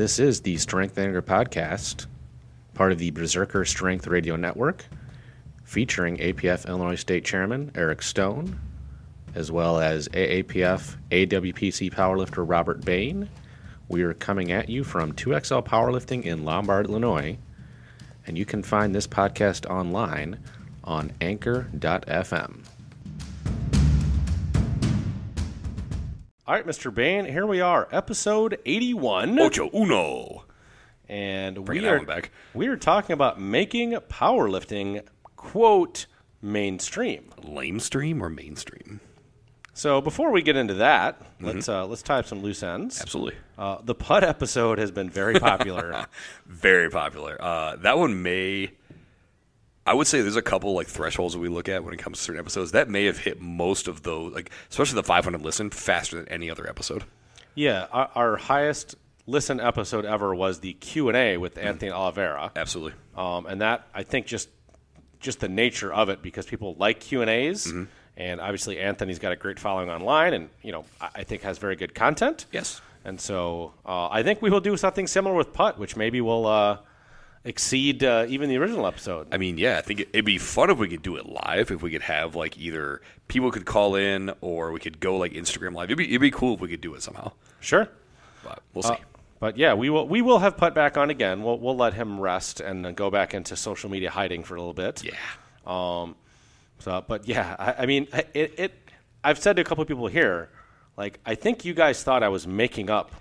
This is the Strength Anger podcast, part of the Berserker Strength Radio Network, featuring APF Illinois State Chairman Eric Stone, as well as AAPF AWPC powerlifter Robert Bain. We are coming at you from 2XL Powerlifting in Lombard, Illinois, and you can find this podcast online on anchor.fm. All right, Mr. Bain, here we are, episode 81. Ocho uno. And we are back. we are talking about making powerlifting quote mainstream. Lamestream or mainstream? So before we get into that, Mm-hmm. let's uh, let's tie up some loose ends. Absolutely. Uh, the putt episode has been very popular. Very popular. Uh, that one may. I would say there's a couple like thresholds that we look at when it comes to certain episodes. That may have hit most of those, like especially the 500 listen, faster than any other episode. yeah, our, our highest listen episode ever was the Q and A with Anthony Oliveira, Absolutely. um, and that I think just just the nature of it because people like Q and A's, Mm-hmm. and obviously Anthony's got a great following online, and you know I, I think has very good content. Yes. And so uh, I think we will do something similar with putt, which maybe we'll uh, exceed uh, even the original episode. I mean, yeah, I think it, it'd be fun if we could do it live. If we could have like either people could call in or we could go like Instagram live. It'd be it'd be cool if we could do it somehow. sure. But we'll see. Uh, but yeah, we will we will have put back on again. We'll we'll let him rest and go back into social media hiding for a little bit. yeah. Um. So, but yeah, I, I mean, it, it. I've said to a couple of people here, like I think you guys thought I was making up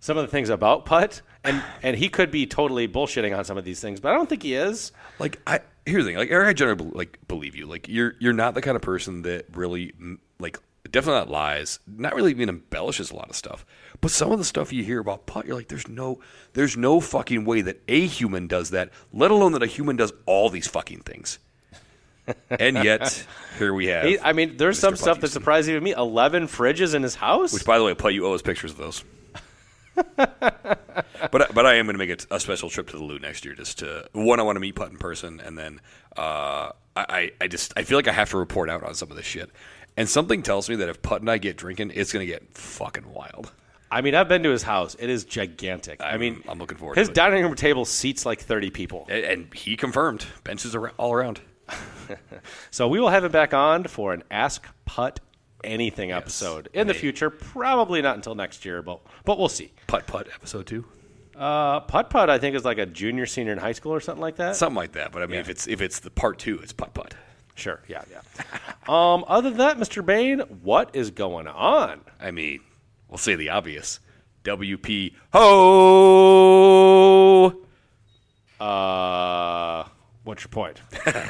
some of the things about putt, and and he could be totally bullshitting on some of these things, but I don't think he is. like I here's the thing like Eric, I generally like believe you like you're you're not the kind of person that really like definitely not lies not really even embellishes a lot of stuff but some of the stuff you hear about putt you're like there's no there's no fucking way that a human does that let alone that a human does all these fucking things and yet here we have He, I mean, there's Mr. some stuff that Putt surprised even me. Eleven fridges in his house. which by the way putt you owe us pictures of those but but I am going to make it a special trip to the Lou next year, just to one. I want to meet Putt in person, and then uh, I I just I feel like I have to report out on some of this shit. And something tells me that if Putt and I get drinking, it's going to get fucking wild. I mean, I've been to his house. It is gigantic. I I'm- mean, I'm looking forward His to it. dining room table seats like 30 people. And, and he confirmed benches are all around. So we will have him back on for an Ask Putt Anything episode in the future. Probably not until next year, but but we'll see. Putt Putt episode two, Uh, Putt Putt, I think, is like a junior, senior in high school or something like that. something like that. But I mean, if it's if it's the part two, it's Putt Putt. Sure, yeah, yeah. um, other than that, Mr. Bain, what is going on? I mean, we'll say the obvious. WP ho. Uh, what's your point?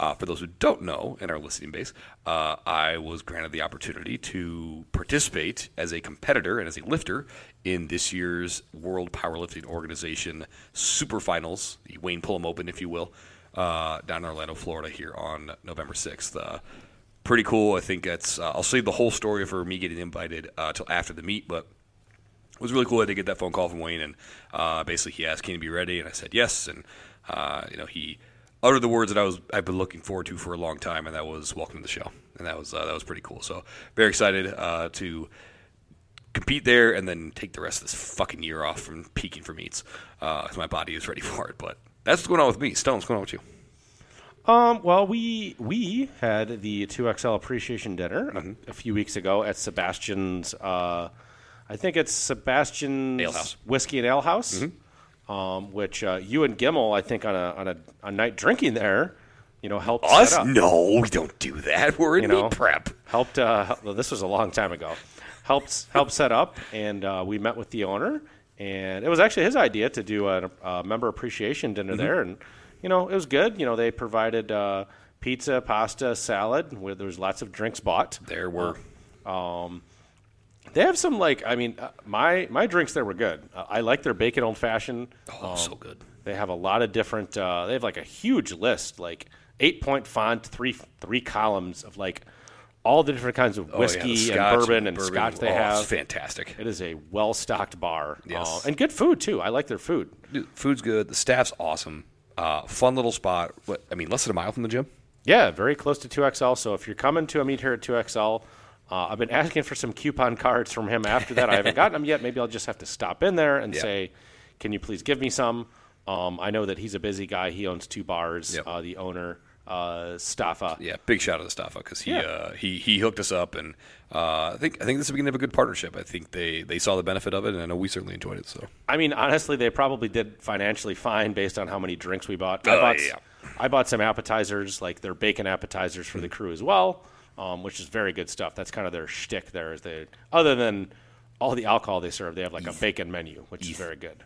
Uh, for those who don't know in our listening base, uh, I was granted the opportunity to participate as a competitor and as a lifter in this year's World Powerlifting Organization Super Finals, the Wayne Pullum Open, if you will, uh, down in Orlando, Florida, here on November 6th. Uh, pretty cool. I think that's, uh, I'll save the whole story for me getting invited uh, till after the meet, but it was really cool. I did get that phone call from Wayne, and basically he asked, "Can you be ready?" And I said yes. And uh, you know, he uttered the words that I was I've been looking forward to for a long time, and that was welcome to the show, and that was uh, that was pretty cool. So very excited uh, to compete there, and then take the rest of this fucking year off from peaking for meets because my body is ready for it. But that's what's going on with me. Stone, what's going on with you? Um, well, we we had the 2XL appreciation dinner a, a few weeks ago at Sebastian's. Uh, I think it's Sebastian's Ale House. Whiskey and Ale House, um, which uh, you and Gimmel, I think, on a on a, a night drinking there, you know, helped Us? set up. No, we don't do that. We're in You know. meet prep. helped. Uh, hel- well, this was a long time ago. Helped helped set up, and uh, we met with the owner, and it was actually his idea to do a, a member appreciation dinner there, and you know it was good. You know they provided uh, pizza, pasta, salad. Where there was lots of drinks bought. There were. They have some like I mean uh, my my drinks there were good. Uh, I like their bacon old fashioned. Oh, so good. They have a lot of different. Uh, they have like a huge list, like eight point font, three three columns of like all the different kinds of Oh, yeah, whiskey and bourbon and scotch they Oh, have. It's fantastic. It is a well stocked bar. Yes. Uh, and good food too. I like their food. Dude, food's good. The staff's awesome. Uh, fun little spot. What, I mean, less than a mile from the gym. Yeah, very close to 2XL. So if you're coming to a meet here at 2XL, Uh, I've been asking for some coupon cards from him after that. I haven't gotten them yet. Maybe I'll just have to stop in there and say, "Can you please give me some?" Um, I know that he's a busy guy. He owns two bars. Yep. Uh, the owner, uh, Staffa. Yeah, big shout out to Staffa because he Yeah. uh, he he hooked us up, and uh, I think I think this is beginning of a good partnership. I think they they saw the benefit of it, and I know we certainly enjoyed it. So I mean, honestly, they probably did financially fine based on how many drinks we bought. I Oh, bought, yeah. I bought some appetizers, like their bacon appetizers for the Mm-hmm. crew as well, um, which is very good stuff. That's kind of their shtick there. Is they other than all the alcohol they serve, they have like a bacon menu, which is very good.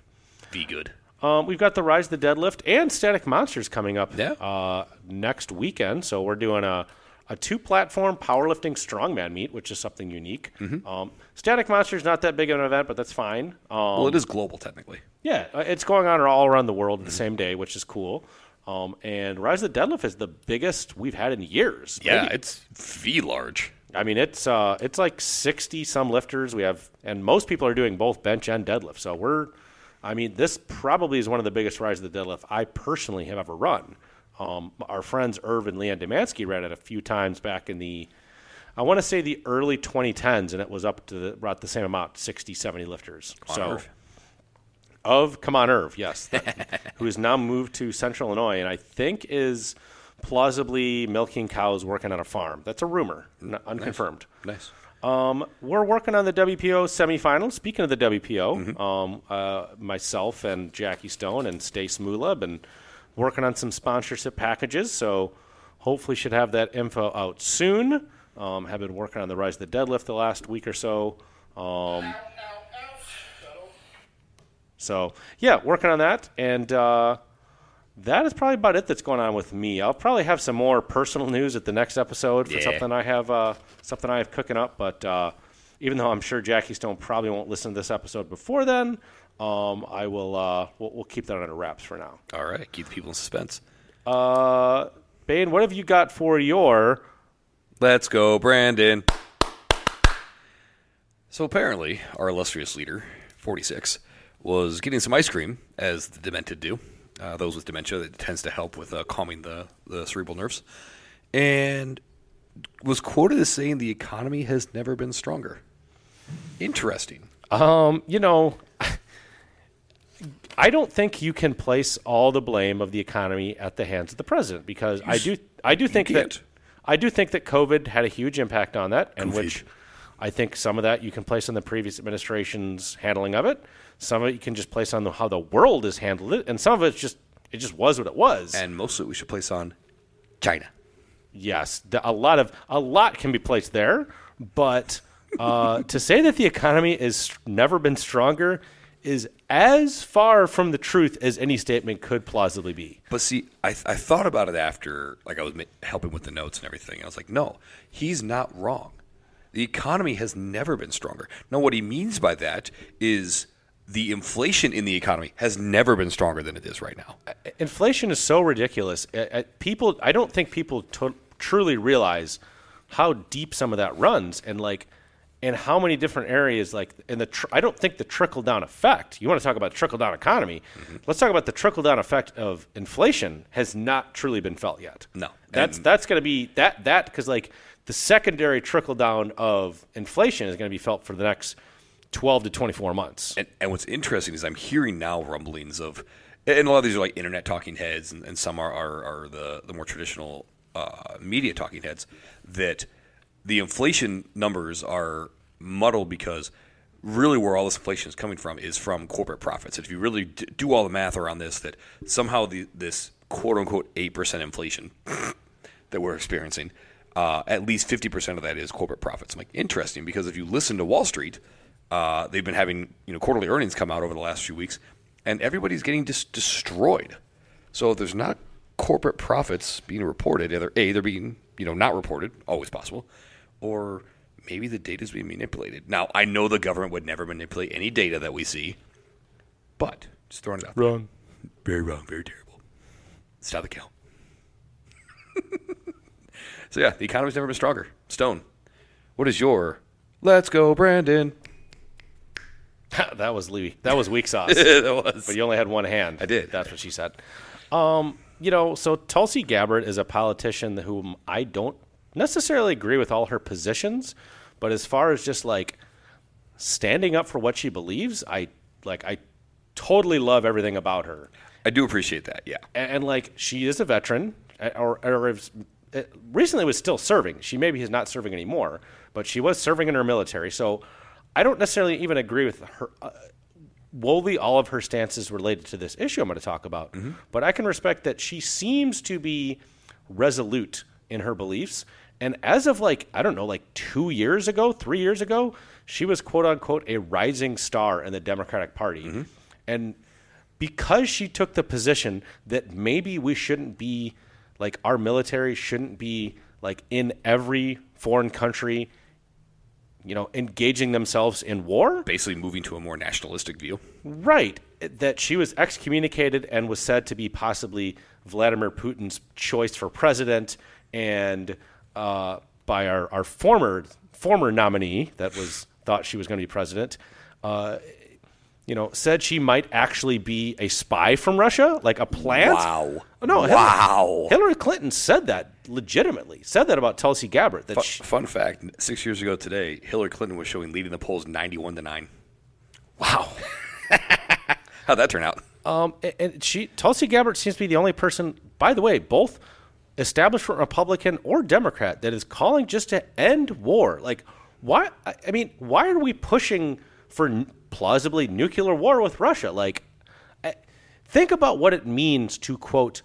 be good. Um, we've got the Rise of the Deadlift and Static Monsters coming up Yeah. uh, next weekend. So we're doing a, a two platform powerlifting strongman meet, which is something unique. Mm-hmm. Um, Static Monsters not that big of an event, but that's fine. Um, Well, it is global technically. yeah, uh, it's going on all around the world Mm-hmm. the same day, which is cool. Um, and Rise of the Deadlift is the biggest we've had in years. Yeah, Maybe- it's V large. I mean it's uh, it's like sixty some lifters we have, and most people are doing both bench and deadlift. So we're, I mean, this probably is one of the biggest Rise of the Deadlift I personally have ever run. Um, our friends Irv and Leanne Demansky ran it a few times back in the, I want to say the early 2010s, and it was up to the, about the same amount, 60, 70 lifters. so. Of Come On Irv, yes, that- who has now moved to Central Illinois, and I think is plausibly milking cows, working on a farm. That's a rumor, n- unconfirmed. Nice. Um, we're working on the WPO semifinals. Speaking of the WPO, Mm-hmm. um, uh, myself and Jackie Stone and Stace Mula have been working on some sponsorship packages. So hopefully, should have that info out soon. Um, have been working on the Rise of the Deadlift the last week or so. Um, so yeah, working on that, and uh, that is probably about it that's going on with me. I'll probably have some more personal news at the next episode for Yeah. something I have uh, something I have cooking up. But uh, even though I'm sure Jackie Stone probably won't listen to this episode before then, um, I will. Uh, we'll, we'll keep that under wraps for now. All right, keep the people in suspense. Uh, Bain, what have you got for your? Let's go, Brandon. So apparently, our illustrious leader, 46, was getting some ice cream, as the demented do. Uh, those with dementia, that tends to help with uh, calming the, the cerebral nerves. And was quoted as saying the economy has never been stronger. Interesting. Um, you know, I don't think you can place all the blame of the economy at the hands of the president because I do I do think that. I do think that COVID had a huge impact on that, and COVID. which I think some of that you can place on the previous administration's handling of it. Some of it you can just place on the, how the world has handled it, and some of it's just it just was what it was. And mostly we should place on China. yes, the, a lot of a lot can be placed there, but uh, to say that the economy has never been stronger is as far from the truth as any statement could plausibly be. But see, I, I thought about it after, like I was ma- helping with the notes and everything. I was like, no, he's not wrong. The economy has never been stronger. Now, what he means by that is the inflation in the economy has never been stronger than it is right now. Inflation is so ridiculous. Uh, uh, people, I don't think people to- truly realize how deep some of that runs, and like, and how many different areas. Like, in the, tr- I don't think the trickle down effect. You want to talk about trickle down economy? Let's talk about the trickle down effect of inflation has not truly been felt yet. No. that's And- that's going to be that that because like the secondary trickle down of inflation is going to be felt for the next twelve to twenty four months. And, and what's interesting is I'm hearing now rumblings of, and a lot of these are like internet talking heads, and, and some are, are, are the, the more traditional uh, media talking heads, that the inflation numbers are muddled because really where all this inflation is coming from is from corporate profits. If you really d- do all the math around this, that somehow the, this quote unquote 8% inflation that we're experiencing, uh, at least 50% of that is corporate profits. I'm like, interesting, because if you listen to Wall Street, uh, they've been having you know quarterly earnings come out over the last few weeks, and everybody's getting just destroyed. So if there's not corporate profits being reported, either A, they're being you know not reported, always possible, or maybe the data is being manipulated. Now, I know the government would never manipulate any data that we see, but just throwing it out there. Wrong. Very wrong, very terrible. Stop the count. so yeah, the economy's never been stronger. Stone, what is your let's go, Brandon? that was Lee. That was weak sauce. that was. but you only had one hand. I did. That's what she said. Um, you know, so Tulsi Gabbard is a politician whom I don't necessarily agree with all her positions, But as far as just like standing up for what she believes, I like I totally love everything about her. I do appreciate that. Yeah. And, and like she is a veteran, or, or Uh, recently was still serving. She maybe is not serving anymore, but she was serving in her military. So I don't necessarily even agree with her. Uh, wholly all of her stances related to this issue I'm going to talk about. Mm-hmm. But I can respect that she seems to be resolute in her beliefs. And as of like, I don't know, like two years ago, three years ago, she was quote unquote a rising star in the Democratic Party. Mm-hmm. And because she took the position that maybe we shouldn't be, like, our military shouldn't be, like, in every foreign country, you know, engaging themselves in war. Basically, moving to a more nationalistic view. Right. That she was excommunicated and was said to be possibly Vladimir Putin's choice for president, and uh, by our, our former former nominee that was thought she was going to be president, uh, you know, said she might actually be a spy from Russia, like a plant. Wow. No, Hillary- Wow. Hillary Clinton said that legitimately. Said that about Tulsi Gabbard. That Fu- she, Fun fact: Six years ago today, Hillary Clinton was showing leading the polls ninety-one to nine. wow. How'd that turn out? Um, and- and she Tulsi Gabbard seems to be the only person, by the way, both establishment Republican or Democrat that is calling just to end war. Like, why? I mean, why are we pushing for n- plausibly nuclear war with Russia? Like, I- think about what it means to quote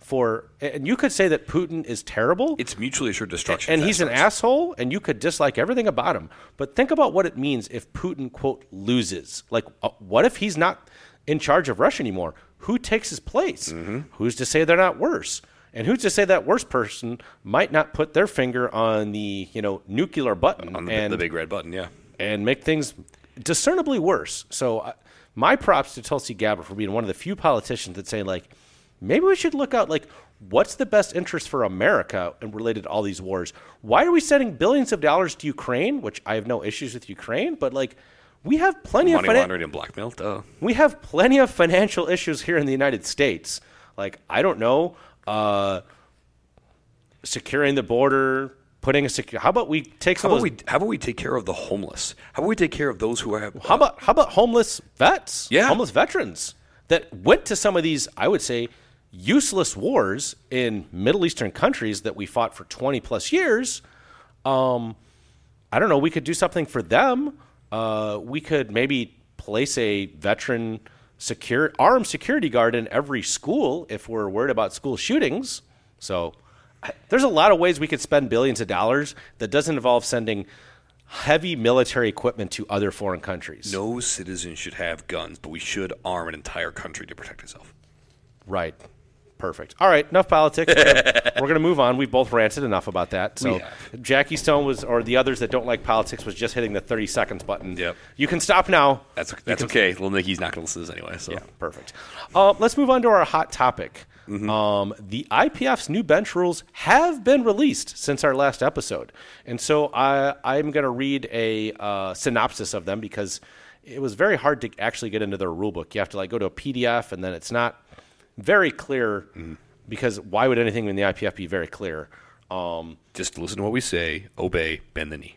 for, and you could say that Putin is terrible. It's mutually assured destruction. and he's an asshole, and you could dislike everything about him. But think about what it means if Putin quote loses. Like, uh, what if he's not in charge of Russia anymore? Who takes his place? Mm-hmm. Who's to say they're not worse? And who's to say that worse person might not put their finger on the you know nuclear button on the, and the big red button. Yeah. and make things discernibly worse. So, uh, my props to Tulsi Gabbard for being one of the few politicians that say like, maybe we should look out like what's the best interest for America and related to all these wars. Why are we sending billions of dollars to Ukraine? Which I have no issues with Ukraine, but like we have plenty Money of finan- laundering and blackmail. Duh. we have plenty of financial issues here in the United States. Like I don't know, uh, securing the border, putting a secure. How about we take How some of about we? How about we take care of the homeless? How about we take care of those who have? How about how about homeless vets? Yeah. homeless veterans that went to some of these, I would say, useless wars in Middle Eastern countries that we fought for twenty plus years. Um, I don't know. We could do something for them. Uh, we could maybe place a veteran secure armed security guard in every school if we're worried about school shootings. So there's a lot of ways we could spend billions of dollars that doesn't involve sending heavy military equipment to other foreign countries. No citizen should have guns, but we should arm an entire country to protect itself. Right. Perfect. All right, enough politics. We're going to move on. We've both ranted enough about that. So, Jackie Stone was, or the others that don't like politics, was just hitting the 30 seconds button. Yep. You can stop now. That's that's okay. Little Nicky's not going to listen to this anyway. So Yeah, perfect. Uh, let's move on to our hot topic. Mm-hmm. Um, the IPF's new bench rules have been released since our last episode, and so I, I'm going to read a uh, synopsis of them because it was very hard to actually get into their rule book. You have to like go to a PDF, and then it's not very clear Mm-hmm. because why would anything in the IPF be very clear? Um, just listen to what we say, obey, bend the knee.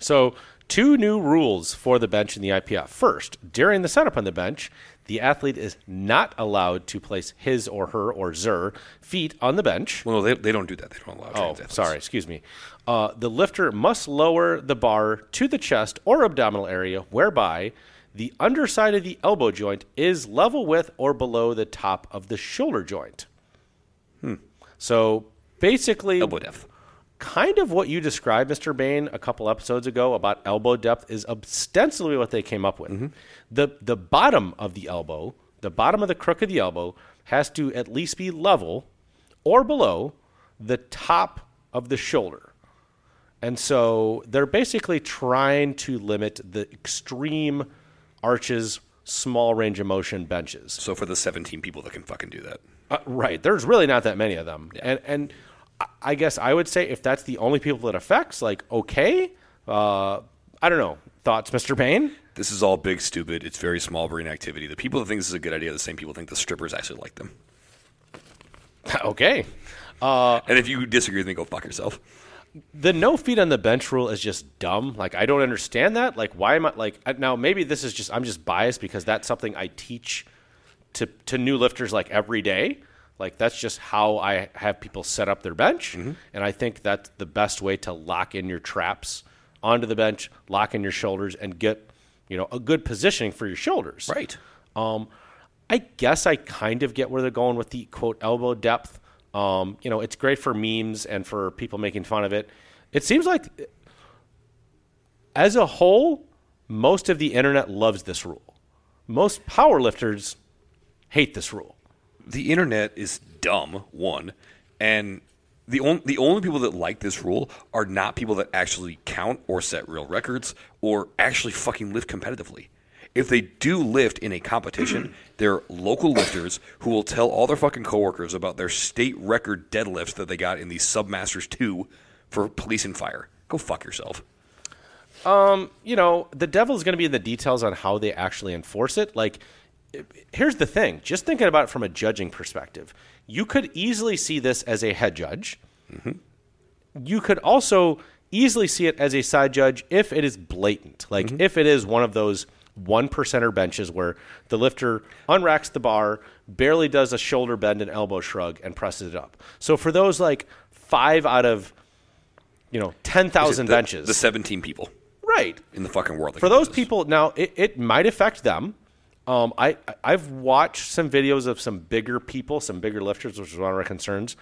so, two new rules for the bench in the IPF. First, during the setup on the bench, the athlete is not allowed to place his or her or zer feet on the bench. Well, no, they, they don't do that. They don't allow. Oh, sorry, excuse me. Uh, the lifter must lower the bar to the chest or abdominal area, whereby the underside of the elbow joint is level with or below the top of the shoulder joint. Hmm. So basically, Elbow depth. Kind of what you described, Mr. Bain, a couple episodes ago about elbow depth is ostensibly what they came up with. The the bottom of the elbow, the bottom of the crook of the elbow, has to at least be level or below the top of the shoulder. And so they're basically trying to limit the extreme arches, small range of motion benches. So for the 17 people that can fucking do that. Uh, right. There's really not that many of them. And and I- guess I would say if that's the only people it affects, like okay, uh, I don't know. Thoughts, Mr. Bain? This is all big, stupid. It's very small brain activity. The people that think this is a good idea, the same people think the strippers actually like them. okay. Uh, And if you disagree with me, go fuck yourself. the no feet on the bench rule is just dumb. Like I don't understand that. Like why am I like now? Maybe this is just I'm just biased because that's something I teach to to new lifters like every day. Like that's just how I have people set up their bench, and I think that's the best way to lock in your traps onto the bench, lock in your shoulders, and get you know a good positioning for your shoulders. Right. Um, I guess I kind of get where they're going with the quote elbow depth. Um, you know, it's great for memes and for people making fun of it. It seems like, as a whole, most of the internet loves this rule. Most powerlifters hate this rule. The internet is dumb one and the only the only people that like this rule are not people that actually count or set real records or actually fucking lift competitively. If they do lift in a competition they're local lifters who will tell all their fucking coworkers about their state record deadlifts that they got in the submasters 2 for police and fire. Go fuck yourself. Um, you know, the devil's going to be in the details on how they actually enforce it. Like, here's the thing just thinking about it from a judging perspective, you could easily see this as a head judge. Mm-hmm. You could also easily see it as a side judge if it is blatant. Like, mm-hmm. if it is one of those one percenter benches where the lifter unracks the bar, barely does a shoulder bend and elbow shrug, and presses it up. So, for those like five out of you know, 10,000 benches. the 17 people right in the fucking world for those people now it, it might affect them um, I, i've watched some videos of some bigger people some bigger lifters which is one of our concerns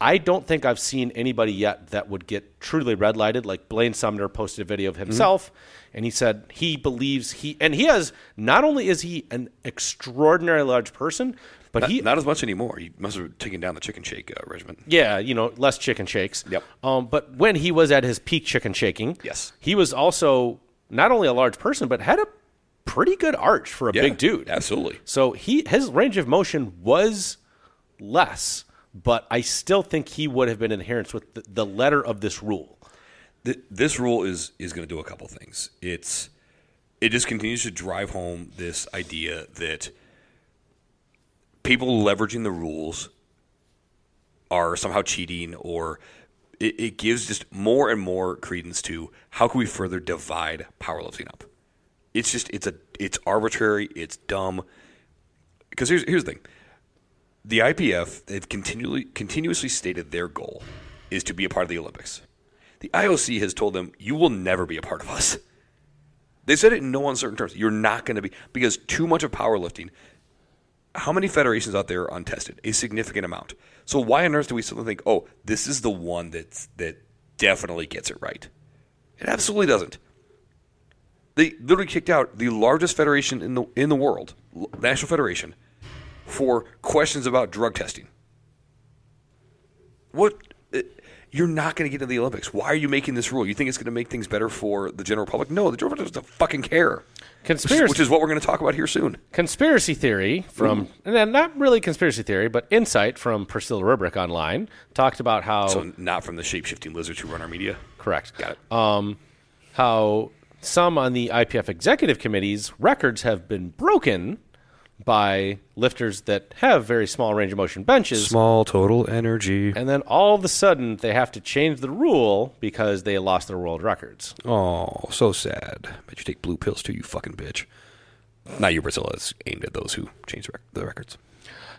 i don't think i've seen anybody yet that would get truly red lighted like blaine sumner posted a video of himself and he said he believes he and he has not only is he an extraordinarily large person but not, he not as much anymore he must have taken down the chicken shake uh, regimen yeah, you know, less chicken shakes. Yep. Um, but when he was at his peak chicken shaking, Yes. he was also not only a large person, but had a pretty good arch for a Yeah, big dude. absolutely So he his range of motion was less, but I still think he would have been in adherence with the, the letter of this rule. Th- this rule is is going to do a couple things. It's it just continues to drive home this idea that people leveraging the rules are somehow cheating, or it, it gives just more and more credence to how can we further divide powerlifting up. It's just it's a it's arbitrary. It's dumb. Because here's here's the thing the IPF they've continually continuously stated their goal is to be a part of the Olympics. The IOC has told them you will never be a part of us. They said it in no uncertain terms. You're not going to be because too much of powerlifting. How many federations out there are untested? A significant amount. So why on earth do we still think, oh, this is the one that's that definitely gets it right? It absolutely doesn't. They literally kicked out the largest federation in the in the world, National Federation, for questions about drug testing. What? uh, You're not going to get into the Olympics. Why are you making this rule? You think it's going to make things better for the general public? No, the general public doesn't fucking care. Conspiracy- which is what we're going to talk about here soon. Conspiracy theory from, and then not really conspiracy theory, but insight from Priscilla Ribic online talked about how So not from the shape shifting lizards who run our media. correct Got it. um, how some on the IPF executive committee's records have been broken by lifters that have very small range of motion benches. Small total energy. And then all of a sudden, they have to change the rule because they lost their world records. Oh, so sad. Bet you take blue pills too, you fucking bitch. Not you, Brazil. It's aimed at those who change the, rec- the records.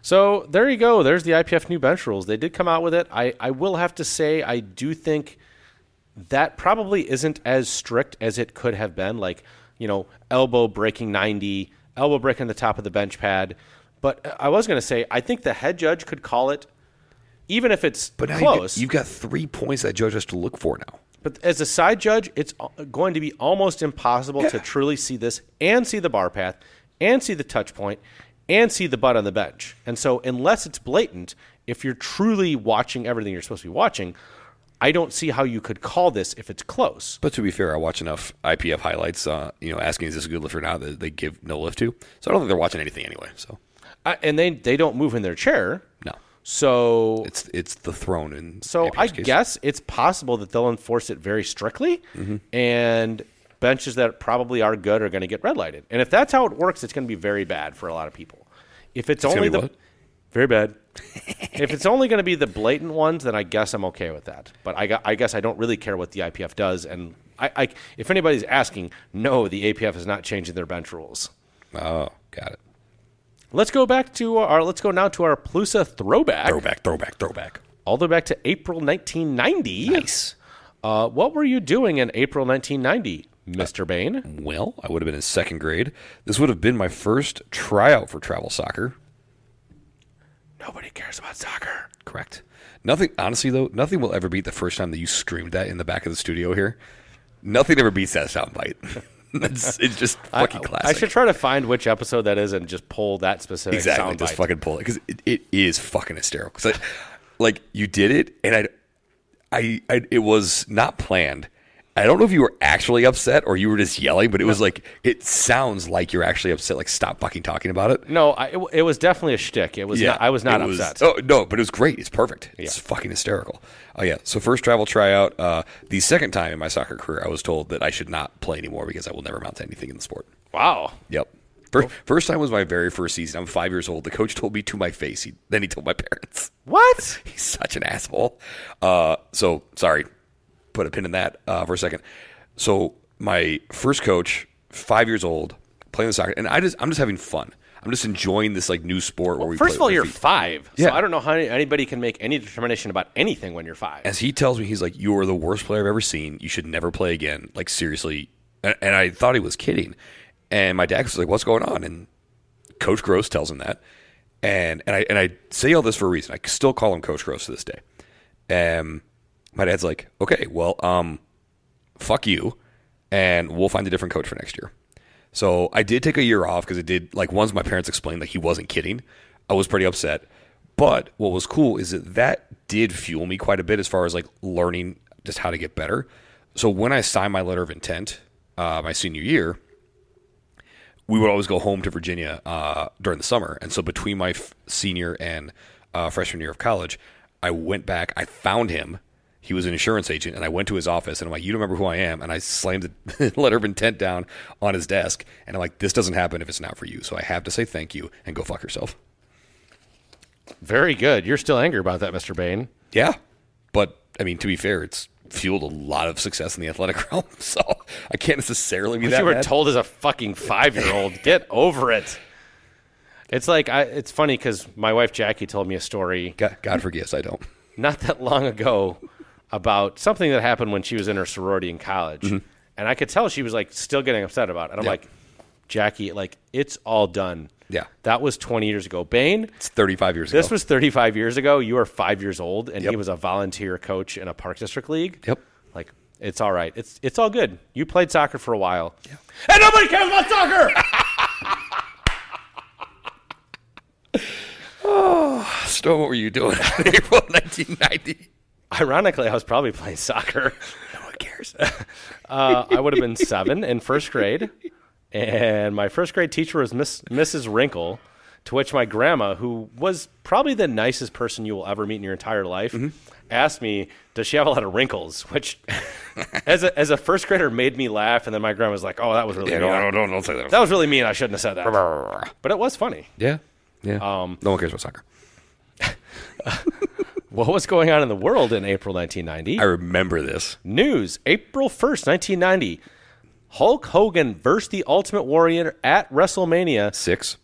So there you go. There's the IPF new bench rules. They did come out with it. I, I will have to say, I do think that probably isn't as strict as it could have been. Like, you know, elbow breaking 90, elbow breaking the top of the bench pad. But uh, I was going to say, I think the head judge could call it, even if it's But now close. You've, got, three points that judge has to look for now. But as a side judge, it's uh, going to be almost impossible to truly see this and see the bar path and see the touch point and see the butt on the bench. And so, unless it's blatant, if you're truly watching everything you're supposed to be watching, I don't see how you could call this if it's close. But to be fair, I watch enough IPF highlights, uh, you know, asking is this a good lift or not that they give no lift to. So I don't think they're watching anything anyway. So I, and they they don't move in their chair, no, so it's it's the throne and So I case. guess it's possible that they'll enforce it very strictly, Mm-hmm. and benches that probably are good are going to get red lighted. And if that's how it works, it's going to be very bad for a lot of people. If it's, gonna only the what? very bad if it's only going to be the blatant ones, then I guess I'm okay with that. But I, I guess I don't really care what the IPF does. And I, I, if anybody's asking, no, the APF is not changing their bench rules. Oh, got it. Let's go back to our. Let's go now to our Plusa throwback. Throwback, throwback, throwback. All the way back to April 1990. Nice. Uh, what were you doing in April 1990, Mr. Bain? Well, I would have been in second grade. This would have been my first tryout for travel soccer. Nobody cares about soccer. Correct. Nothing, honestly, though, nothing will ever beat the first time that you screamed that in the back of the studio here. Nothing ever beats that soundbite. it's, it's just fucking I, classic. I should try to find which episode that is and just pull that specific exactly soundbite. just fucking pull it because it, it is fucking hysterical. I, like you did it, and I, I, I, it was not planned. I don't know if you were actually upset or you were just yelling, but it was like it sounds like you're actually upset. Like stop fucking talking about it. No, I, it, it was definitely a shtick. It was. not, I was not it upset. Oh no, but it was great. It's perfect. It's fucking hysterical. Oh yeah. So first travel tryout. Uh, the second time in my soccer career, I was told that I should not play anymore because I will never amount to anything in the sport. Wow. Yep. First, first time was my very first season. I'm five years old. The coach told me to my face. He, then he told my parents. What? He's such an asshole. Uh, so sorry, put a pin in that uh, for a second. So my first coach, five years old, playing the soccer, and I just I'm just having fun. I'm just enjoying this like new sport where we. First of all, you're feet. five. Yeah. So I don't know how anybody can make any determination about anything when you're five. as he tells me, he's like, "You are the worst player I've ever seen. You should never play again." Like seriously, and, and I thought he was kidding. And my dad was like, "What's going on?" And Coach Gross tells him that, and and I and I say all this for a reason. I still call him Coach Gross to this day. Um, my dad's like, "Okay, well, um, fuck you, and we'll find a different coach for next year." So I did take a year off because it did like once my parents explained that he wasn't kidding, I was pretty upset. But what was cool is that that did fuel me quite a bit as far as like learning just how to get better. So when I signed my letter of intent uh, my senior year, we would always go home to Virginia uh, during the summer. And so between my f- senior and uh, freshman year of college, I went back. I found him. He was an insurance agent, and I went to his office, and I'm like, "You don't remember who I am?" And I slammed the letter of intent down on his desk, and I'm like, "This doesn't happen if it's not for you. So I have to say thank you and go fuck yourself." Very good. You're still angry about that, Mr. Bain. Yeah, but I mean, to be fair, it's fueled a lot of success in the athletic realm, so I can't necessarily be But that you were mad. told as a fucking five year old. Get over it. It's like I, it's funny because my wife Jackie told me a story God, God forgives, I don't. not that long ago about something that happened when she was in her sorority in college, mm-hmm. and I could tell she was like still getting upset about it. And I'm Yeah. like, Jackie, like it's all done. Yeah. that was 20 years ago. Bain, It's 35 years ago. this ago. was 35 years ago. You were five years old, and he was a volunteer coach in a Park District League. Yep. Like it's all right. It's it's all good. You played soccer for a while, yeah. and nobody cares about soccer. Oh, Stone, what were you doing in April 1990? Ironically, I was probably playing soccer. No one cares. Uh, I would have been seven in first grade, and my first grade teacher was Miss Mrs. Wrinkle. To which my grandma, who was probably the nicest person you will ever meet in your entire life, Mm-hmm. asked me, "Does she have a lot of wrinkles?" Which, as a as a first grader, made me laugh. And then my grandma was like, "Oh, that was really Yeah, mean. no, no, don't, don't say that. that was really mean. I shouldn't have said that." But it was funny. Yeah, yeah. Um, no one cares about soccer. What was going on in the world in April 1990? I remember this. News April 1st, 1990. Hulk Hogan versus the Ultimate Warrior at WrestleMania Six.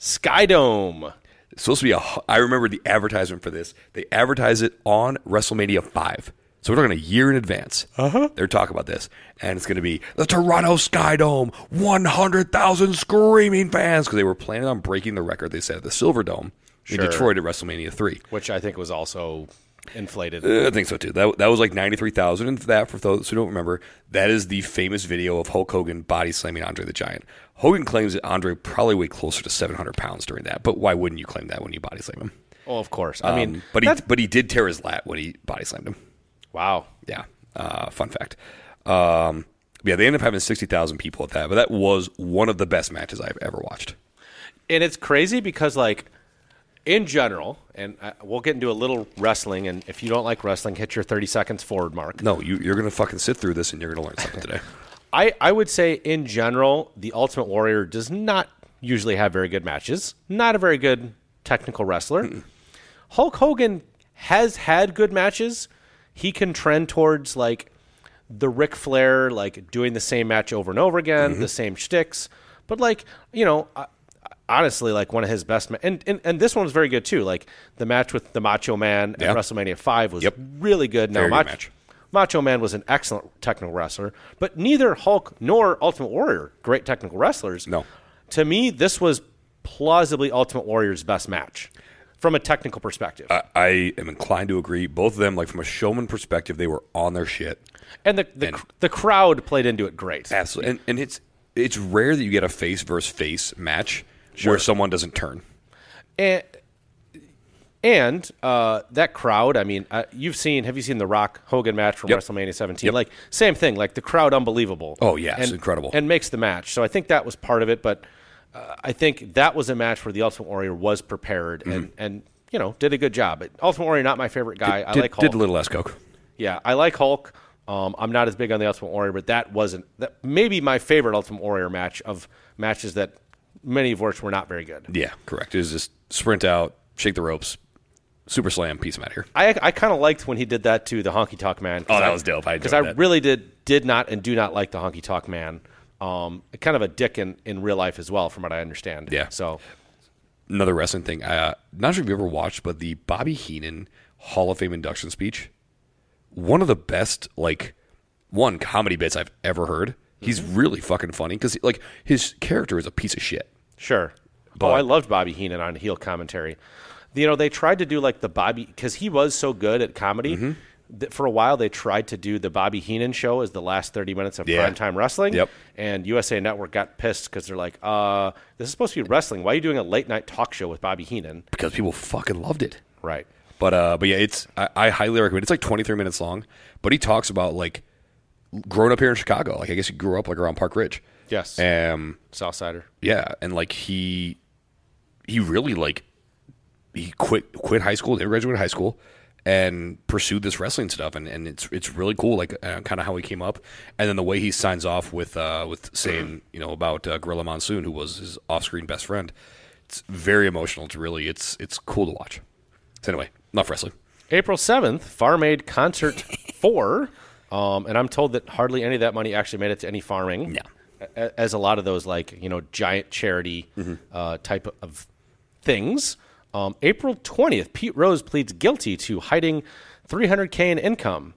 Skydome. It's supposed to be a. I remember the advertisement for this. They advertise it on WrestleMania five. So we're talking a year in advance. Uh-huh. They're talking about this, and it's going to be the Toronto Skydome, one hundred thousand screaming fans because they were planning on breaking the record. They said at the Silver Dome Sure. in Detroit at WrestleMania three. which I think was also inflated. Uh, I think so too. That, that was like 93,000. And that, for those who don't remember, that is the famous video of Hulk Hogan body slamming Andre the Giant. Hogan claims that Andre probably weighed closer to 700 pounds during that. But why wouldn't you claim that when you body slam him? oh, of course. I mean, Um, but he but he did tear his lat when he body slammed him. wow. Yeah, uh, fun fact. Um, yeah, they ended up having 60,000 people at that, but that was one of the best matches I've ever watched. And it's crazy because, like, in general, and uh, we'll get into a little wrestling, and if you don't like wrestling, hit your 30 seconds forward mark. No, you, you're going to fucking sit through this and you're going to learn something today. I, I would say, in general, the Ultimate Warrior does not usually have very good matches. Not a very good technical wrestler. Hulk Hogan has had good matches. He can trend towards like the Ric Flair, like doing the same match over and over again, the same shticks. But like you know, I- honestly, like one of his best, ma- and, and and this one was very good too. Like the match with the Macho Man Yeah. at WrestleMania Five was Yep. really good. Now Very good Mach- match. Macho Man was an excellent technical wrestler, but neither Hulk nor Ultimate Warrior great technical wrestlers. No. To me, this was plausibly Ultimate Warrior's best match from a technical perspective. I, I am inclined to agree. Both of them, like from a showman perspective, they were on their shit. and the the, and- cr- the crowd played into it great. Absolutely, and, and it's it's rare that you get a face versus face match where someone doesn't turn. And and uh, that crowd, I mean, uh, you've seen, have you seen the Rock Hogan match from Yep. WrestleMania 17? Yep. Like, same thing, like the crowd, unbelievable. Oh, yeah, it's incredible. And makes the match. So I think that was part of it, but uh, I think that was a match where the Ultimate Warrior was prepared and, and, you know, did a good job. But Ultimate Warrior, not my favorite guy. I did, like Hulk. did a little less coke. Yeah, I like Hulk. Um, I'm not as big on the Ultimate Warrior, but that wasn't that maybe my favorite Ultimate Warrior match of matches that many of which were not very good. Yeah, correct. It was just sprint out, shake the ropes, super slam, piece of out here. I I kind of liked when he did that to the Honky Tonk Man. Oh, that was dope. I because I that. really did did not and do not like the Honky Tonk Man. Um, kind of a dick in, in real life as well, from what I understand. Yeah. So Another wrestling thing. Uh, not sure if you ever watched, but the Bobby Heenan Hall of Fame induction speech. One of the best, like, one comedy bits I've ever heard. He's really fucking funny because, like, his character is a piece of shit. sure. But- oh, I loved Bobby Heenan on heel commentary. You know, they tried to do like the Bobby because he was so good at comedy. Mm-hmm. That for a while, they tried to do the Bobby Heenan show as the last 30 minutes of Yeah. primetime wrestling. Yep. And USA Network got pissed because they're like, uh, this is supposed to be wrestling. Why are you doing a late night talk show with Bobby Heenan? because people fucking loved it. Right. But uh, but yeah, it's I, I highly recommend. It's like 23 minutes long, but he talks about like growing up here in Chicago. Like I guess he grew up like around Park Ridge. Yes. Um. Southsider. Yeah, and like he he really like he quit quit high school, didn't graduate high school, and pursued this wrestling stuff, and, and it's it's really cool, like uh, kind of how he came up, and then the way he signs off with uh, with saying you know about uh, Gorilla Monsoon, who was his off screen best friend. It's very emotional. It's really it's it's cool to watch. So anyway, enough wrestling. April 7th, Farm Aid Concert 4. Um, and I'm told that hardly any of that money actually made it to any farming. Yeah. A- As a lot of those, like, you know, giant charity uh, type of things. Um, April 20th, Pete Rose pleads guilty to hiding 300K in income.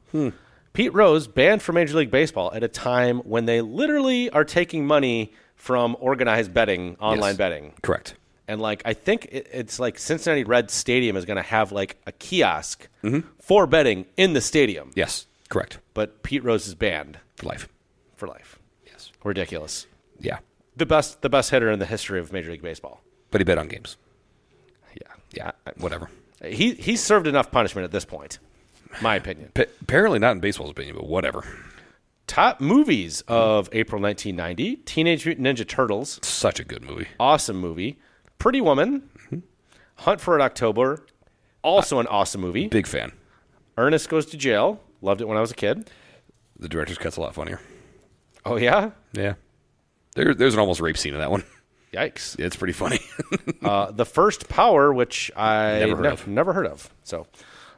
Pete Rose banned from Major League Baseball at a time when they literally are taking money from organized betting, online Yes. betting. Correct. And like I think it, it's like Cincinnati Red Stadium is going to have like a kiosk Mm-hmm. for betting in the stadium. Yes. Correct. But Pete Rose is banned For life. for life. Yes. Ridiculous. Yeah. The best the best hitter in the history of Major League Baseball. But he bet on games. Yeah. Yeah. Whatever. He he's served enough punishment at this point. My opinion. Pa- apparently not in baseball's opinion, but whatever. Top movies of April 1990: Teenage Mutant Ninja Turtles, Such a good movie. awesome movie. Pretty Woman, mm-hmm. Hunt for Red October, also an awesome movie. Big fan. Ernest Goes to Jail, loved it when I was a kid. The director's cut's a lot funnier. Oh yeah, Yeah. There, there's an almost rape scene in that one. yikes. It's pretty funny. uh, the first power, which I Never heard ne- of. never heard of. So,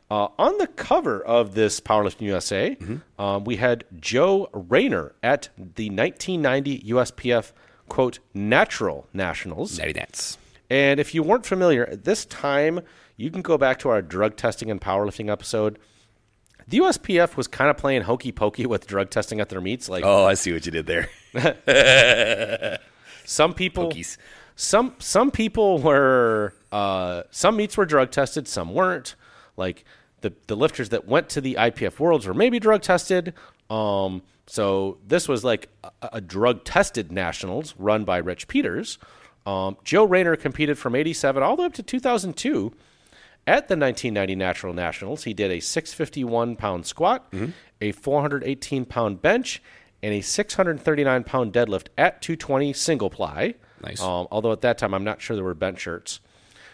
uh, on the cover of this Powerlifting USA, Mm-hmm. um, we had Joe Rayner at the 1990 USPF quote Natural Nationals. Natty dance. And if you weren't familiar, at this time, you can go back to our drug testing and powerlifting episode. The USPF was kind of playing hokey pokey with drug testing at their meets. Like Oh, I see what you did there. some people, Pokies. some some people were uh, some meets were drug tested, some weren't. Like the the lifters that went to the IPF Worlds were maybe drug tested. Um, so this was like a, a drug tested nationals run by Rich Peters. Um, Joe Rayner competed from '87 all the way up to 2002. At the 1990 Natural Nationals, he did a 651 pound squat, a 418 pound bench, and a 639 pound deadlift at 220 single ply. Nice. Um, although at that time, I'm not sure there were bench shirts.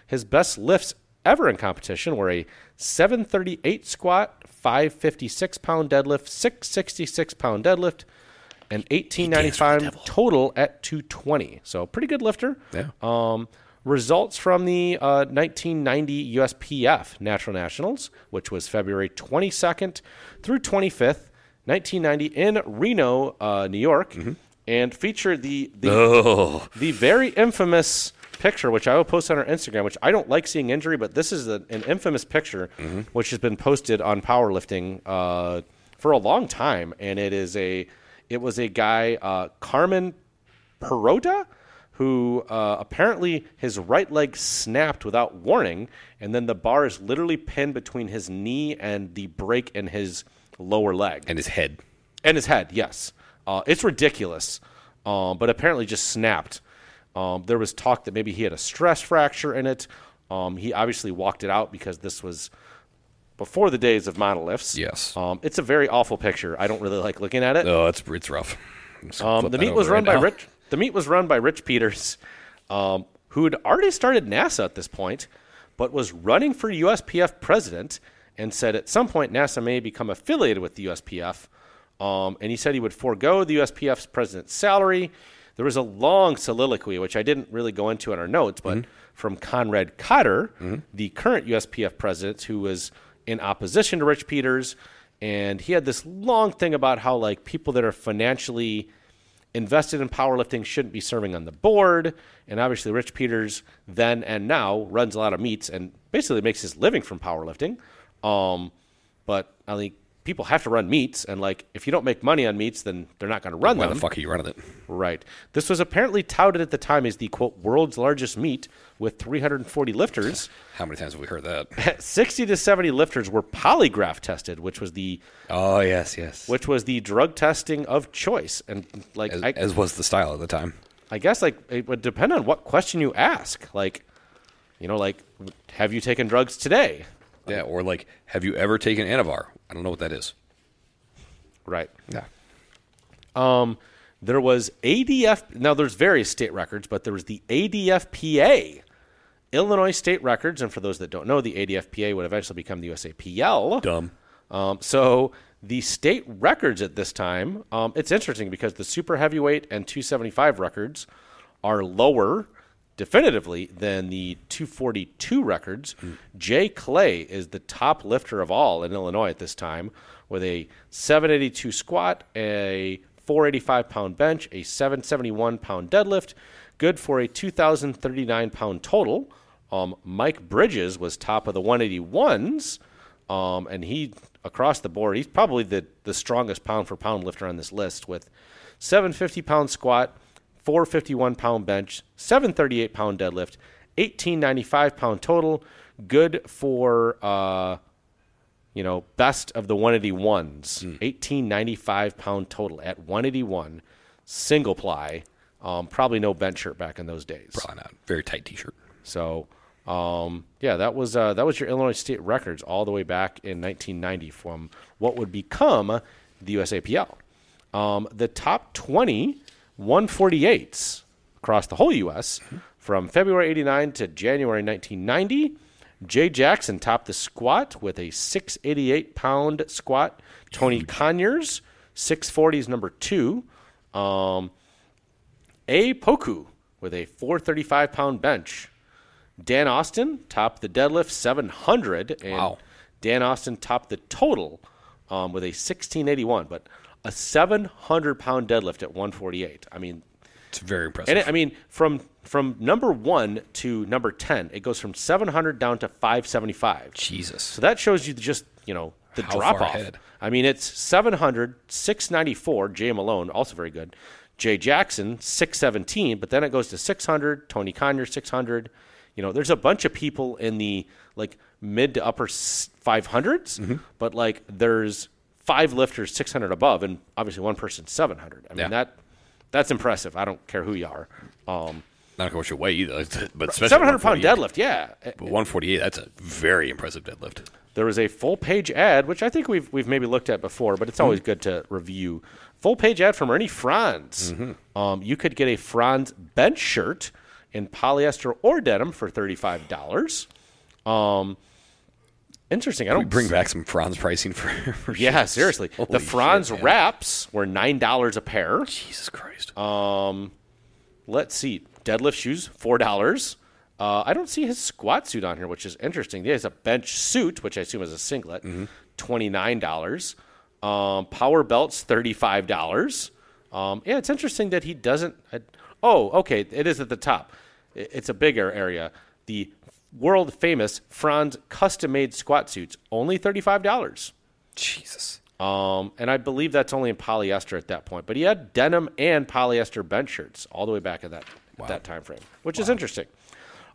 His best lifts ever in competition were a 738 squat, 556 pound deadlift, 666 pound deadlift, and 1895 total at 220. So pretty good lifter. Yeah. Um, results from the uh, 1990 USPF Natural Nationals, which was February 22nd through 25th, 1990, in Reno, uh, New York, and featured the the, Oh, the very infamous picture, which I will post on our Instagram. Which I don't like seeing injury, but this is a, an infamous picture, which has been posted on powerlifting uh, for a long time, and it is a it was a guy uh, Carmen Perota who uh, apparently his right leg snapped without warning, and then the bar is literally pinned between his knee and the break in his lower leg and his head. and his head. Yes, uh, it's ridiculous, um, but apparently just snapped. Um, there was talk that maybe he had a stress fracture in it. Um, he obviously walked it out because this was before the days of monolifts. Yes. um, it's a very awful picture. I don't really like looking at it. Oh, it's it's rough. Um, the meet was run right by now. Rich. The meet was run by Rich Peters, um, who had already started NASA at this point, but was running for USPF president and said at some point NASA may become affiliated with the USPF. Um, and he said he would forego the USPF's president's salary. There was a long soliloquy, which I didn't really go into in our notes, but Mm-hmm. from Conrad Cotter, the current USPF president, who was in opposition to Rich Peters, and he had this long thing about how like people that are financially invested in powerlifting shouldn't be serving on the board. And obviously, Rich Peters then and now runs a lot of meets and basically makes his living from powerlifting. Um, but I think people have to run meets, and like if you don't make money on meets, then they're not going to run Why them. the fuck are you running it? Right. This was apparently touted at the time as the quote world's largest meet with 340 lifters. How many times have we heard that? 60 to 70 lifters were polygraph tested, which was the Oh yes, yes. which was the drug testing of choice. And like As, I, as was the style at the time. I guess like it would depend on what question you ask. Like, you know, like have you taken drugs today? Yeah, or like, have you ever taken Anavar? I don't know what that is. Right. Yeah. Um, there was ADF. Now there's various state records, but there was the ADFPA, Illinois state records. And for those that don't know, the ADFPA would eventually become the USAPL. Dumb. Um, so the state records at this time, um, it's interesting because the super heavyweight and 275 records are lower definitively than the 242 records. Jay Clay is the top lifter of all in Illinois at this time with a 782 squat, a 485 pound bench, a 771 pound deadlift, good for a 2,039 pound total. Um, Mike Bridges was top of the 181s. Um, and he across the board, he's probably the, the strongest pound for pound lifter on this list with 750 pound squat, 451 pound bench, 738 pound deadlift, 1895 pound total, good for uh, you know best of the 181s, 1895 pound total at 181, single ply. Um, probably no bench shirt back in those days. Probably not. Very tight T-shirt. So, um, yeah, that was uh, that was your Illinois state records all the way back in 1990 from what would become the USAPL. Um, the top 20 148s across the whole U.S. from February 89 to January 1990. Jay Jackson topped the squat with a 688 pound squat. Tony Conyers, 640 is number two. Um, a Poku with a 435 pound bench. Dan Austin topped the deadlift 700. And Wow. Dan Austin topped the total um, with a 1681, but a 700 pound deadlift at 148. I mean, It's very impressive. and it, I mean, from from number one to number 10, it goes from 700 down to 575. Jesus. So that shows you just, you know, the How drop far off. ahead? I mean, it's 700, 694, Jay Malone, also very good. Jay Jackson, 617, but then it goes to 600, Tony Conyers, 600. You know, there's a bunch of people in the like mid to upper 500s, Mm-hmm. but like there's five lifters 600 above, and obviously one person 700. I mean, Yeah. that that's impressive. I don't care who you are. Um, Not what your weight either, but especially 700 pound deadlift, yeah. But 148, that's a very impressive deadlift. There was a full page ad, which I think we've we've maybe looked at before, but it's always good to review. Full page ad from Ernie Frantz. Um, you could get a Frantz bench shirt in polyester or denim for thirty five dollars. Um, interesting. I don't bring back some Frantz pricing for, for Yeah, seriously. Holy the Frantz shit, wraps were nine dollars a pair. Jesus Christ. Um, Let's see. Deadlift shoes four dollars. Uh, I don't see his squat suit on here, which is interesting. He has a bench suit, which I assume is a singlet, twenty nine dollars. Um, power belts, thirty five dollars. Um, yeah, it's interesting that he doesn't. I, oh, okay, it is at the top. I- It's a bigger area. The world famous Frantz custom made squat suits, only thirty five dollars. Jesus. Um, and I believe that's only in polyester at that point. But he had denim and polyester bench shirts all the way back at that at that time frame, which is interesting.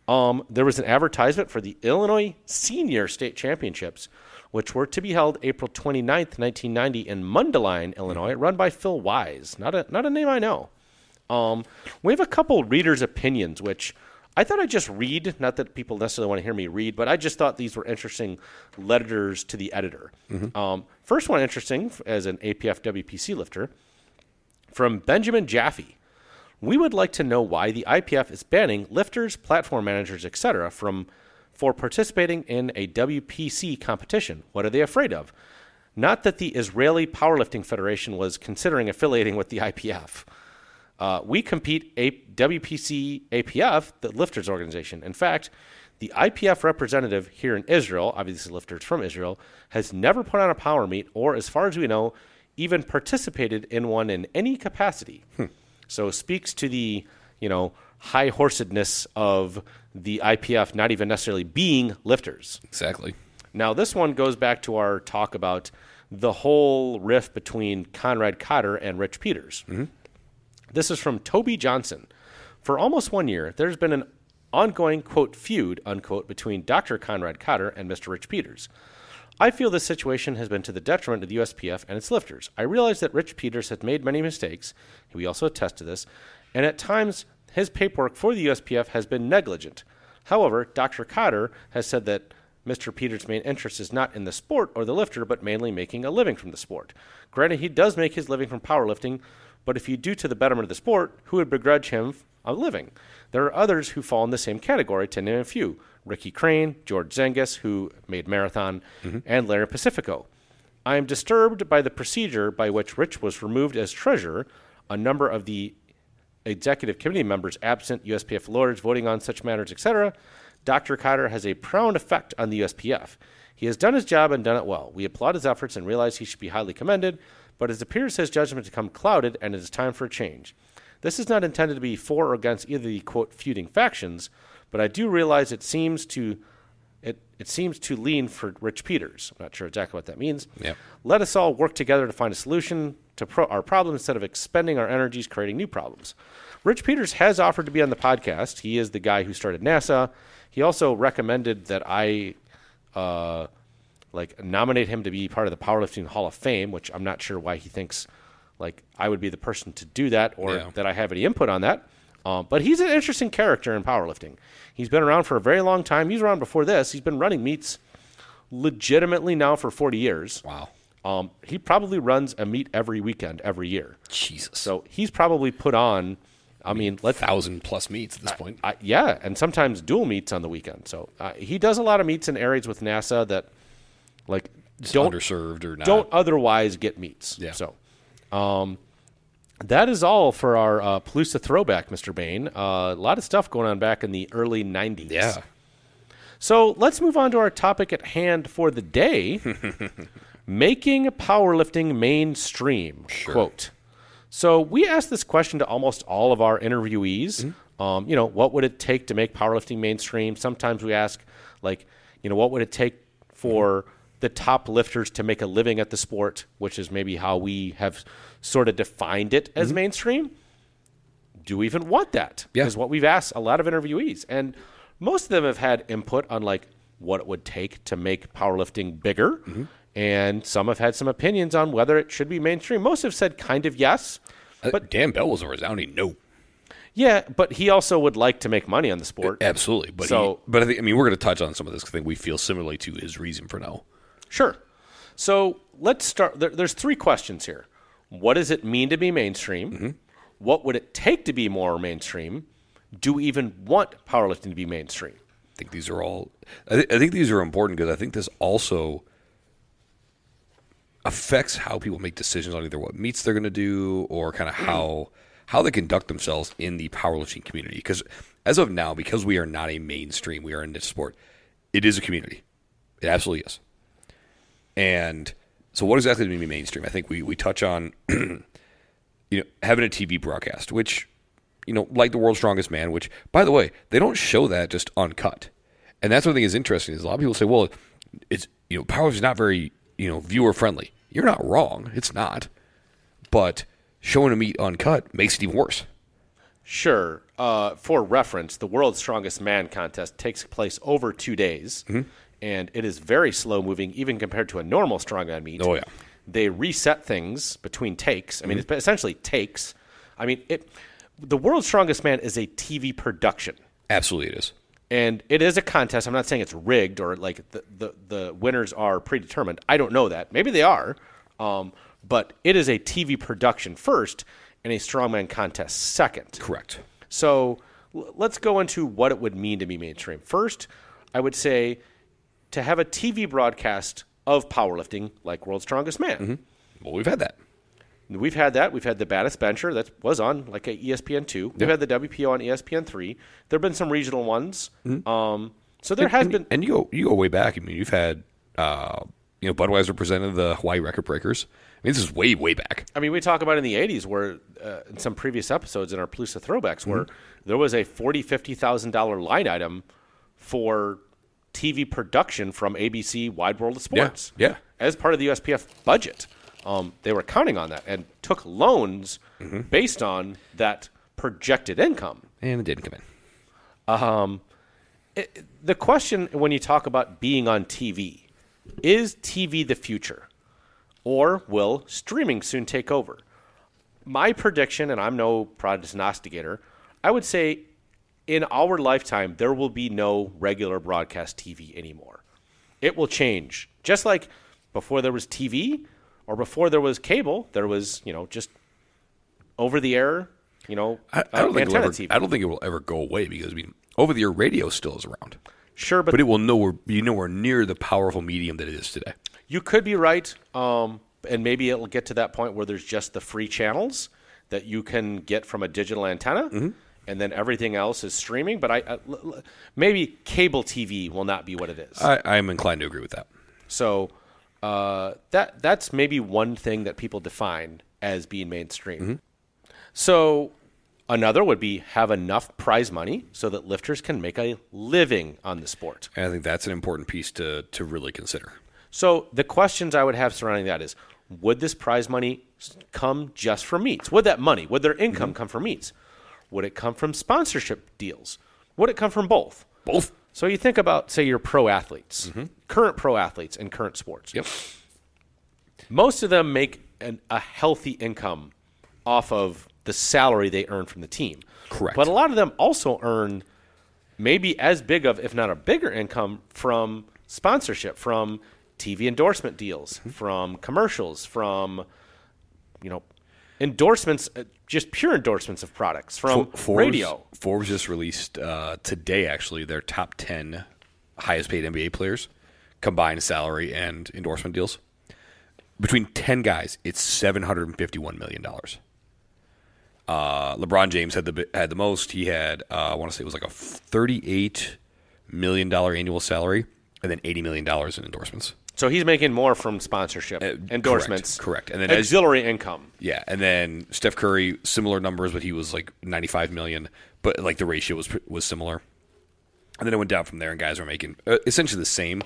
Um, there was an advertisement for the Illinois Senior State Championships, which were to be held April 29th, 1990 in Mundelein, Illinois, run by Phil Wise. Not a not a name I know. Um, we have a couple readers' opinions, which I thought I'd just read. Not that people necessarily want to hear me read, but I just thought these were interesting letters to the editor. Um, first one interesting as an APF WPC lifter from Benjamin Jaffe. We would like to know why the IPF is banning lifters, platform managers, etc. from for participating in a WPC competition. What are they afraid of? Not that the Israeli Powerlifting Federation was considering affiliating with the IPF. Uh, we compete a WPC APF, the lifters organization. In fact, the IPF representative here in Israel, obviously lifters from Israel, has never put on a power meet or, as far as we know, even participated in one in any capacity. So speaks to the you know high horsedness of the IPF not even necessarily being lifters. Exactly. Now, this one goes back to our talk about the whole rift between Conrad Cotter and Rich Peters. This is from Toby Johnson. For almost one year, there's been an ongoing, quote, feud, unquote, between Dr. Conrad Cotter and Mr. Rich Peters. I feel this situation has been to the detriment of the USPF and its lifters. I realize that Rich Peters has made many mistakes. We also attest to this. And at times, his paperwork for the USPF has been negligent. However, Dr. Cotter has said that Mr. Peters' main interest is not in the sport or the lifter, but mainly making a living from the sport. Granted, he does make his living from powerlifting, but if you do to the betterment of the sport, who would begrudge him a living? There are others who fall in the same category, to name a few Ricky Crain, George Zangas, who made Marathon, mm-hmm. and Larry Pacifico. I am disturbed by the procedure by which Rich was removed as treasurer, a number of the executive committee members absent, USPF lawyers voting on such matters, etc. Dr. Cotter has a profound effect on the USPF. He has done his job and done it well. We applaud his efforts and realize he should be highly commended, but it appears his judgment has become clouded and it is time for a change. This is not intended to be for or against either the quote feuding factions, but I do realize it seems to it, it seems to lean for Rich Peters. I'm not sure exactly what that means. Yep. Let us all work together to find a solution to pro- our problem instead of expending our energies creating new problems. Rich Peters has offered to be on the podcast. He is the guy who started NASA. He also recommended that I uh, like nominate him to be part of the Powerlifting Hall of Fame, which I'm not sure why he thinks like I would be the person to do that or Yeah. that I have any input on that. Um, but he's an interesting character in powerlifting. He's been around for a very long time. He's around before this. He's been running meets legitimately now for 40 years. Wow. Um, he probably runs a meet every weekend, every year. Jesus. So he's probably put on. I mean, let's thousand plus meets at this point. I, yeah, and sometimes dual meets on the weekend. So uh, he does a lot of meets in areas with NASA that like don't underserved or not. don't otherwise get meets. Yeah. So, um, that is all for our uh, Palooza throwback, Mr. Bain. Uh, a lot of stuff going on back in the early '90s. Yeah. So let's move on to our topic at hand for the day: making powerlifting mainstream. Quote. So we asked this question to almost all of our interviewees. Um, you know, what would it take to make powerlifting mainstream? Sometimes we ask, like, you know, what would it take for the top lifters to make a living at the sport, which is maybe how we have sort of defined it as mm-hmm. mainstream. Do we even want that? Yeah. Is what we've asked a lot of interviewees, and most of them have had input on like what it would take to make powerlifting bigger, mm-hmm. and some have had some opinions on whether it should be mainstream. Most have said kind of yes, uh, But Dan Bell was a resounding no. yeah, but he also would like to make money on the sport. Absolutely. But So- he, but I think I mean we're going to touch on some of this. 'cause I think we feel similarly to his reason for no. Sure. So let's start. There, there's three questions here. What does it mean to be mainstream? Mm-hmm. What would it take to be more mainstream? Do we even want powerlifting to be mainstream? I think these are all. I, th- I think these are important because I think this also affects how people make decisions on either what meets they're going to do or kind of mm. how how they conduct themselves in the powerlifting community. Because as of now, because we are not a mainstream, we are in this sport. It is a community. It absolutely is. And so, what exactly do we mean mainstream? I think we we touch on you know having a TV broadcast, which you know like the World's Strongest Man, which by the way they don't show that just uncut, and that's one thing is interesting is a lot of people say, well, it's you know powerlifting is not very you know viewer friendly. You're not wrong, it's not, but showing a meet uncut makes it even worse. Sure. Uh, for reference, the World's Strongest Man contest takes place over two days, Mm-hmm. And it is very slow moving, even compared to a normal strongman meet. Oh, yeah. Mm-hmm. They reset things between takes. I mean, it's essentially takes. I mean, it. The World's Strongest Man is a TV production. Absolutely, it is. and it is a contest. I'm not saying it's rigged or like the the, the winners are predetermined. I don't know that. Maybe they are, um, but it is a TV production first and a strongman contest second. Correct. So l- let's go into what it would mean to be mainstream. First, I would say to have a TV broadcast of powerlifting like World's Strongest Man. Well, we've had that. We've had that. We've had the baddest bencher that was on like a ESPN two. We've had the WPO on ESPN three. There have been some regional ones. Um, so there has and, been. and you go you go way back. I mean, you've had uh, you know Budweiser presented the Hawaii record breakers. I mean, this is way way back. I mean, we talk about in the '80s, where uh, in some previous episodes in our Palooza throwbacks, where there was a forty, fifty thousand dollar line item for TV production from ABC Wide World of Sports. yeah. as part of the USPF budget, um, they were counting on that and took loans based on that projected income. And it didn't come in. Um, the question when you talk about being on TV is TV the future or will streaming soon take over? My prediction, and I'm no prognosticator, I would say in our lifetime, there will be no regular broadcast TV anymore. It will change. Just like before there was TV or before there was cable, there was, you know, just over the air, you know, I, I don't uh, think ever, TV. I don't think it will ever go away because I mean, over the air radio still is around, sure, but but it will nowhere be nowhere near the powerful medium that it is today. You could be right, um, and maybe it'll get to that point where there's just the free channels that you can get from a digital antenna, Mm-hmm. And then everything else is streaming. But I, I- l- l- maybe cable TV will not be what it is. I, I'm inclined to agree with that. so uh, that that's maybe one thing that people define as being mainstream. Mm-hmm. So another would be have enough prize money so that lifters can make a living on the sport. And I think that's an important piece to to really consider. So the questions I would have surrounding that is: Would this prize money come just from meets? Would that money, would their income come from meets? Would it come from sponsorship deals? Would it come from both? Both. So you think about, say, your pro athletes, current pro athletes in current sports. Yep. Most of them make an, a healthy income off of the salary they earn from the team. Correct. But a lot of them also earn maybe as big of, if not a bigger income from sponsorship, from TV endorsement deals, Mm-hmm. from commercials, from you know endorsements, uh, just pure endorsements of products, from Forbes, radio. Forbes just released uh, today, actually, their top 10 highest paid NBA players, combined salary and endorsement deals. Between 10 guys, it's $751 million. Uh, LeBron James had the had the most. He had, uh, I want to say it was like a $38 million annual salary and then $80 million in endorsements. So he's making more from sponsorship, Uh, endorsements, correct, correct. And then as- auxiliary income. Yeah, and then Steph Curry, similar numbers, but he was like 95 million, but like the ratio was was similar. And then it went down from there, and guys were making uh, essentially the same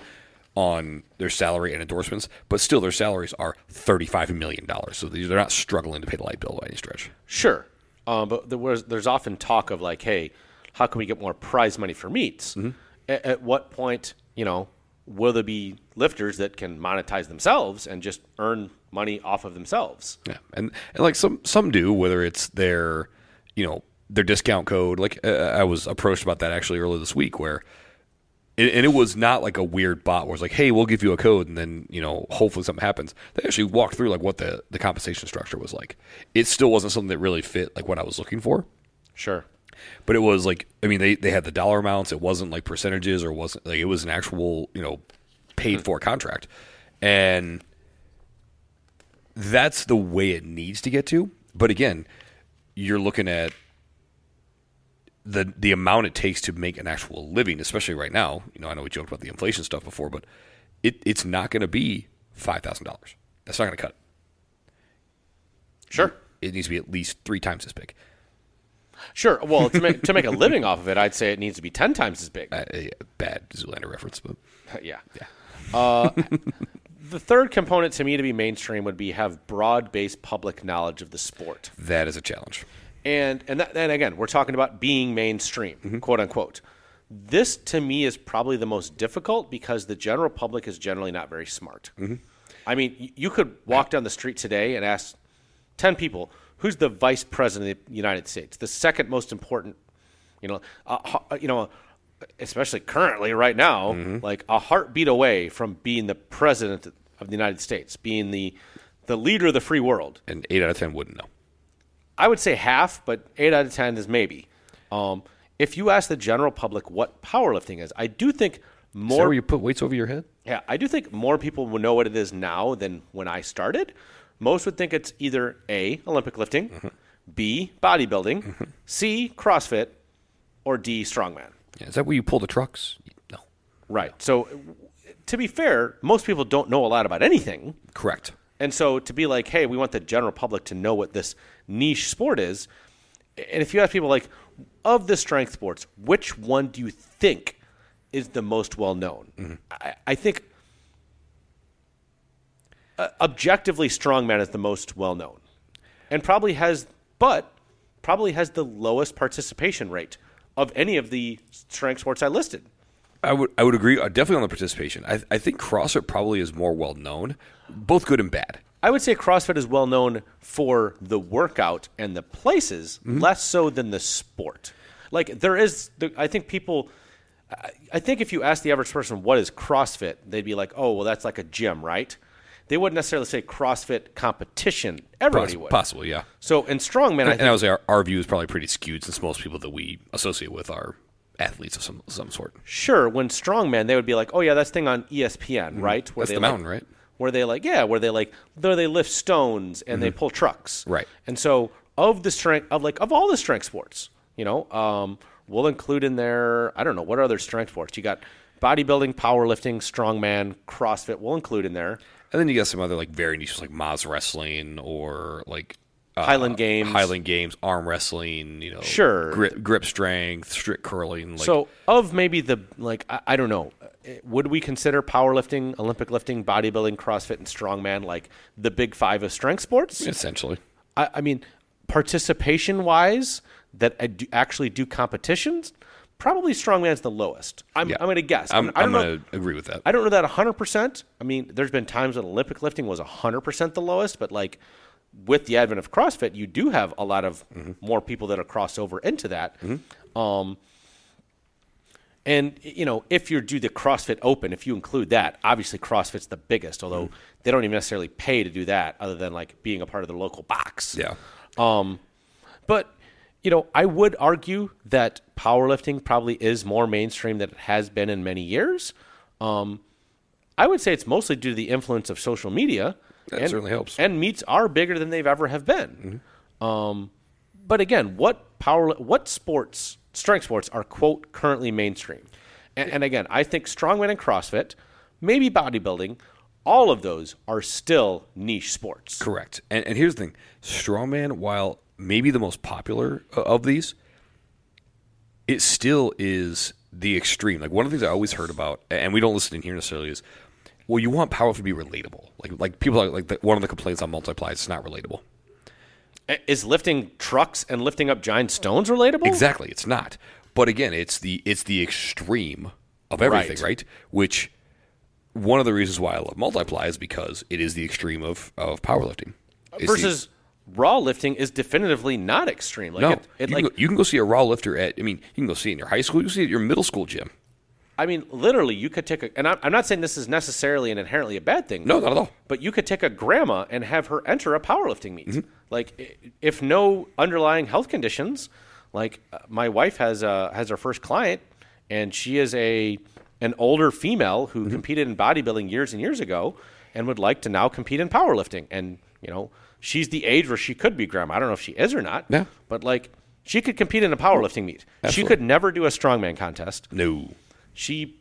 on their salary and endorsements, but still their salaries are 35 million dollars. So they're not struggling to pay the light bill by any stretch. Sure, um, but there was, there's often talk of like, hey, how can we get more prize money for meets? Mm-hmm. A- at what point, you know, will there be lifters that can monetize themselves and just earn money off of themselves? Yeah, and, and like some some do, whether it's their you know their discount code. Like uh, I was approached about that actually earlier this week, where and and it was not like a weird bot where it's like, hey, we'll give you a code, and then you know hopefully something happens. They actually walked through like what the the compensation structure was like. It still wasn't something that really fit like what I was looking for. Sure. But it was like, I mean, they, they had the dollar amounts. It wasn't like percentages or wasn't like it was an actual, you know, paid for contract. And that's the way it needs to get to. But again, you're looking at the the amount it takes to make an actual living, especially right now. You know, I know we joked about the inflation stuff before, but it, it's not going to be five thousand dollars. That's not going to cut it. Sure. It needs to be at least three times as big. Sure. Well, to make to make a living off of it, I'd say it needs to be ten times as big. Uh, a bad Zoolander reference, but yeah. Yeah. Uh, the third component to me to be mainstream would be have broad-based public knowledge of the sport. that is a challenge. And and that, and again, we're talking about being mainstream, quote unquote. This to me is probably the most difficult because the general public is generally not very smart. I mean, you could walk down the street today and ask ten people, "Who's the vice president of the United States? The second most important, you know, uh, you know, especially currently right now, like a heartbeat away from being the president of the United States, being the the leader of the free world." And eight out of ten wouldn't know. I would say half, but eight out of ten is maybe. Um, if you ask the general public what powerlifting is, I do think Is that more. where you put weights over your head? yeah, I do think more people will know what it is now than when I started. Most would think it's either a Olympic lifting, Mm-hmm. B bodybuilding, C CrossFit, or D strongman. Yeah, is that where you pull the trucks? No. Right. So, to be fair, most people don't know a lot about anything. Correct. And so to be like, hey, we want the general public to know what this niche sport is. And if you ask people like, of the strength sports, which one do you think is the most well known? I, I think uh, objectively, strongman is the most well known, and probably has, but probably has the lowest participation rate of any of the strength sports I listed. I would I would agree uh, definitely on the participation. I, I think CrossFit probably is more well known, both good and bad. I would say CrossFit is well known for the workout and the places, less so than the sport. Like there is, the, I think people, I- I think if you ask the average person what is CrossFit, they'd be like, oh, well, that's like a gym, right? They wouldn't necessarily say CrossFit competition. Everybody Poss- would. Possibly, yeah. So in strongman, I think, and I would say our, our view is probably pretty skewed since most people that we associate with are athletes of some some sort. sure, when strongman, they would be like, oh yeah, that's thing on ESPN, right? Where That's they the like- mountain, right? where they like yeah where they like where they lift stones and they pull trucks Right. and so of the strength of like of all the strength sports you know um, we'll include in there i don't know what other strength sports you got bodybuilding powerlifting strongman crossfit we'll include in there And then you got some other like very niche, like Mas wrestling or like uh, Highland Games. Highland Games, arm wrestling. You know, Sure. grip, grip strength, strict curling. Like, so of maybe the like I, I don't know uh, would we consider powerlifting olympic lifting bodybuilding crossfit and strongman like the big five of strength sports essentially, I, I mean, participation wise, that I do, actually do competitions, probably strongman's the lowest. I'm, Yeah. I'm going to guess. I'm, I I'm going to agree with that. I don't know that 100%. I mean, there's been times when Olympic lifting was 100% the lowest, but like with the advent of CrossFit, you do have a lot of more people that are crossed over into that. Um, and you know, if you do the CrossFit Open, if you include that, obviously CrossFit's the biggest. Although they don't even necessarily pay to do that, other than like being a part of the local box. yeah, Um, but you know, I would argue that powerlifting probably is more mainstream than it has been in many years. Um, I would say it's mostly due to the influence of social media. That certainly helps. And meets are bigger than they've ever have been. Um, but again, what power, what sports, strength sports are quote currently mainstream? And, and again, I think strongman and CrossFit, maybe bodybuilding, all of those are still niche sports. correct. And, and here's the thing: strongman, while maybe the most popular uh, of these, it still is the extreme. Like one of the things I always heard about, and we don't listen in here necessarily, is well, you want power to be relatable. Like like people are like the, one of the complaints on multiply is it's not relatable. Is lifting trucks and lifting up giant stones relatable? Exactly, it's not. But again, it's the it's the extreme of everything, Right. right? Which one of the reasons why I love multiply is because it is the extreme of of powerlifting. It's Versus raw lifting is definitively not extreme. Like no, it, it you, like can go, you can go see a raw lifter at. I mean, you can go see it in your high school. You can see it at your middle school gym. I mean, literally, you could take a, and I'm, I'm not saying this is necessarily and inherently a bad thing. No, not at all. But you could take a grandma and have her enter a powerlifting meet. Mm-hmm. Like, if no underlying health conditions, like uh, my wife has uh, has her first client, and she is a an older female Mm-hmm. who competed in bodybuilding years and years ago, and would like to now compete in powerlifting. And you know, she's the age where she could be grandma. I don't know if she is or not. Yeah. But like, she could compete in a powerlifting meet. She could never do a strongman contest. No. She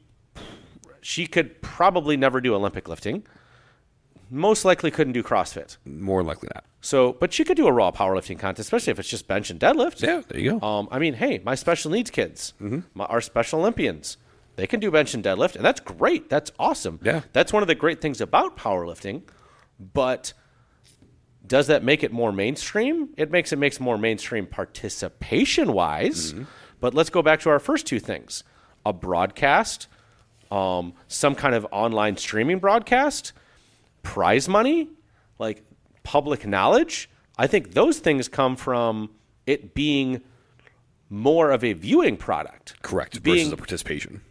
she could probably never do Olympic lifting. Most likely couldn't do CrossFit. More likely not. So, but she could do a raw powerlifting contest, especially if it's just bench and deadlift. Yeah, there you go. Um, I mean, hey, my special needs kids, Mm-hmm. my, our special Olympians, they can do bench and deadlift, and that's great. That's awesome. Yeah. That's one of the great things about powerlifting. But does that make it more mainstream? It makes it makes more mainstream participation wise. Mm-hmm. But let's go back to our first two things: a broadcast, um, some kind of online streaming broadcast, prize money, like public knowledge. I think those things come from it being more of a viewing product. Correct. Being, versus a participation.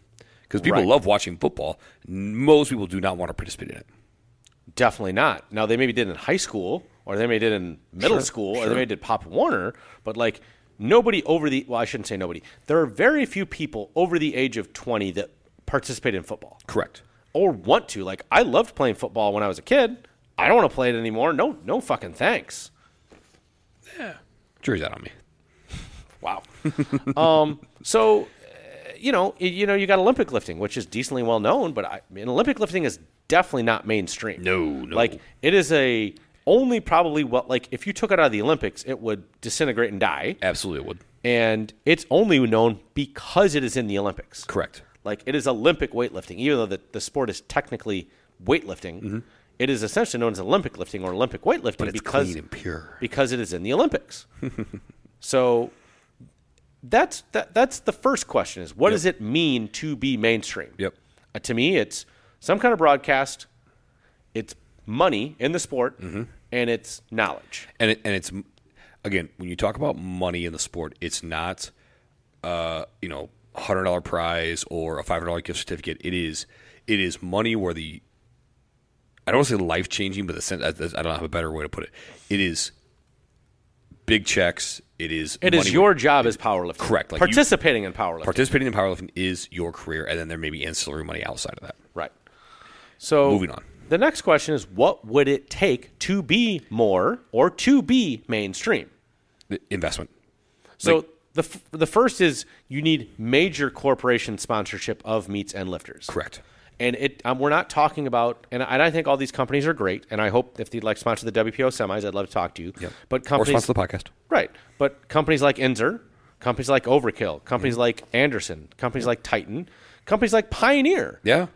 Because people Right. love watching football. Most people do not want to participate in it. Definitely not. Now they maybe did in high school, or they may did in middle Sure, school, or sure. they may did Pop Warner, but like nobody over the well, I shouldn't say nobody. There are very few people over the age of twenty that participate in football Correct. or want to. Like I loved playing football when I was a kid. I don't want to play it anymore. No, no fucking thanks. Yeah, jury's out on me. Wow. um, so, uh, you know, you know, you got Olympic lifting, which is decently well known, but I mean, Olympic lifting is definitely not mainstream. No, no. Like it is a only probably what like if you took it out of the Olympics, it would disintegrate and die, Absolutely it would. and it's only known because it is in the Olympics. Correct. Like it is Olympic weightlifting, even though the, the sport is technically weightlifting. it is essentially known as Olympic lifting or Olympic weightlifting Mm-hmm. But it's because clean and pure. because it is in the Olympics. so that's that, that's the first question: is what does it mean to be mainstream? Yep. Uh, to me, it's some kind of broadcast. It's money in the sport, Mm-hmm. And it's knowledge. and it, and it's again when you talk about money in the sport, it's not uh, you know hundred dollar prize or a five hundred dollar gift certificate. It is it is money where the I don't want to say life changing, but the sense I don't have a better way to put it. It is big checks. It is It is your job as powerlifting. Correct, like you- Participating in powerlifting. participating in powerlifting is your career, and then there may be ancillary money outside of that. Right. So Moving on. The next question is what would it take to be more or to be mainstream? The investment. So Like- the f- the first is you need major corporation sponsorship of meets and lifters. Correct. And it um, we're not talking about and I, and I think all these companies are great and I hope if they'd like to sponsor the WPO semis I'd love to talk to you. Yep. But or companies sponsor the podcast. Right. But companies like Inzer, companies like Overkill, companies like Anderson, companies like Titan, companies like Pioneer, Yeah.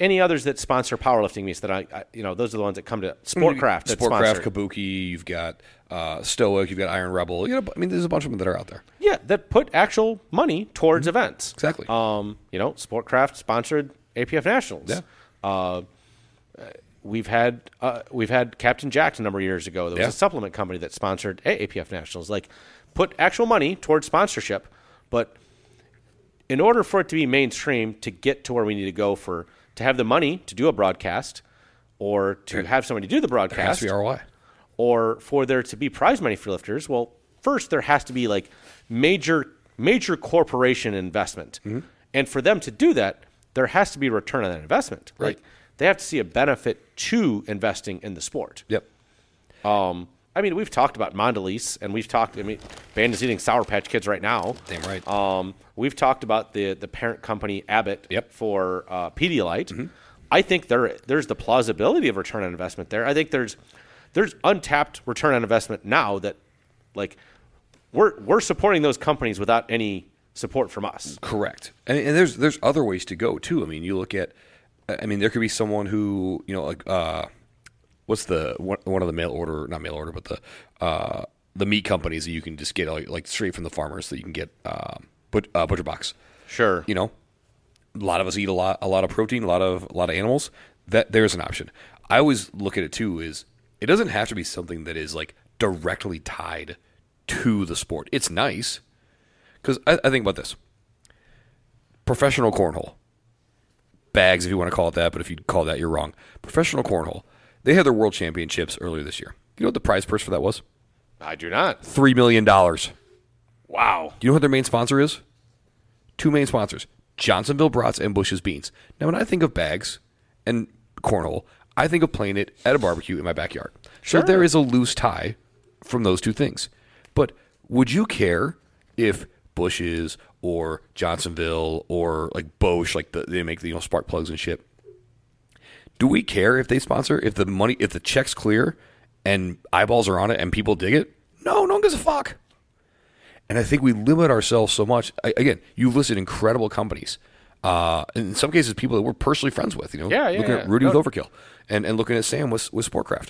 Any others that sponsor powerlifting meets that I, I you know, those are the ones that come to Sportcraft that Sportcraft, sponsor. Kabuki, you've got uh, Stoic, you've got Iron Rebel. You know, I mean, there's a bunch of them that are out there. Yeah, that put actual money towards events. Exactly. Um, you know, Sportcraft sponsored APF Nationals. Yeah. Uh, we've had uh, we've had Captain Jack a number of years ago. There was Yeah. a supplement company that sponsored APF Nationals. Like, put actual money towards sponsorship, but in order for it to be mainstream, to get to where we need to go for to have the money to do a broadcast, or to have somebody do the There has broadcast, to be ROI. or for there to be prize money for lifters, well, first there has to be like major major corporation investment, Mm-hmm. and for them to do that, there has to be a return on that investment. Right. Like they have to see a benefit to investing in the sport. Yep. Um, I mean, we've talked about Mondelez, and we've talked. I mean, Bain is eating Sour Patch Kids right now. Damn right. Um, we've talked about the the parent company Abbott Yep. Mm-hmm. for uh, Pedialyte. I think there there's the plausibility of return on investment there. I think there's there's untapped return on investment now that like we're we're supporting those companies without any support from us. Correct. And, and there's there's other ways to go too. I mean, you look at, I mean, there could be someone who you know, like, uh, what's the one, one of the mail order, not mail order, but the uh, the meat companies that you can just get like, like straight from the farmers that you can get um, but, uh, butcher box. Sure. You know, a lot of us eat a lot a lot of protein, a lot of a lot of animals. That there's an option. I always look at it too. Is it doesn't have to be something that is like directly tied to the sport. It's nice because I, I think about this professional cornhole bags if you want to call it that but if you call that you're wrong professional cornhole they had their world championships earlier this year you know what the prize purse for that was I do not. three million dollars Wow. do you know what their main sponsor is two main sponsors johnsonville brats and bush's beans now when i think of bags and cornhole I think of playing it at a barbecue in my backyard. Sure. So there is a loose tie from those two things. But would you care if Bush's or Johnsonville or like Bosch, like the, they make the you know spark plugs and shit? Do we care if they sponsor? If the money, if the check's clear and eyeballs are on it and people dig it? No, no one gives a fuck. And I think we limit ourselves so much. I, again, you've listed incredible companies. Uh, in some cases, people that we're personally friends with. You know, Yeah, yeah, looking yeah. at Rudy No. with Overkill, and, and looking at Sam with with Sportcraft,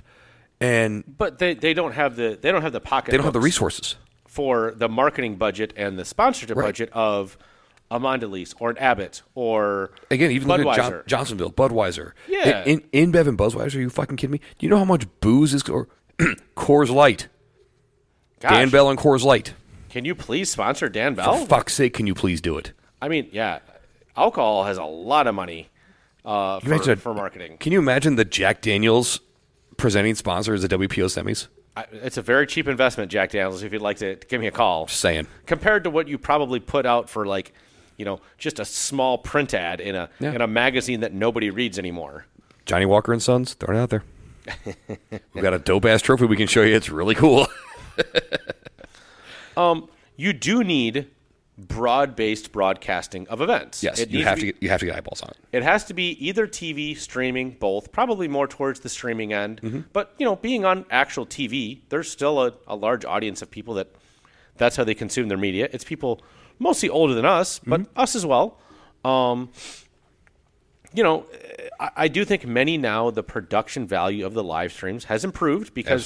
and But they, they don't have the they don't have the pocket. they don't have the resources. for the marketing budget and the sponsorship Right. budget of a Mondelez or an Abbott or Again, even looking at John, Johnsonville, Budweiser, Yeah. in, in InBev and Budweiser. Are you fucking kidding me? Do you know how much booze is or Coors Light, Gosh, Dan Bell and Coors Light? Can you please sponsor Dan Bell? For fuck's sake, can you please do it? I mean, yeah, alcohol has a lot of money uh, for, imagine a- for marketing. Can you imagine the Jack Daniels presenting sponsors at WPO semis? I, it's a very cheap investment, Jack Daniels. If you'd like to give me a call, Just saying. compared to what you probably put out for like, you know, just a small print ad in a Yeah. in a magazine that nobody reads anymore. Johnny Walker and Sons, throwing it out there. We've got a dope ass trophy we can show you. It's really cool. um, You do need broad-based broadcasting of events. yes, It you have to to get, you have to get eyeballs on it. It has to be either TV, streaming, both. Probably more towards the streaming end. Mm-hmm. But you know, being on actual TV, there's still a, a large audience of people that that's how they consume their media. It's people mostly older than us, but Mm-hmm. us as well. Um, you know, I, I do think many now the production value of the live streams has improved because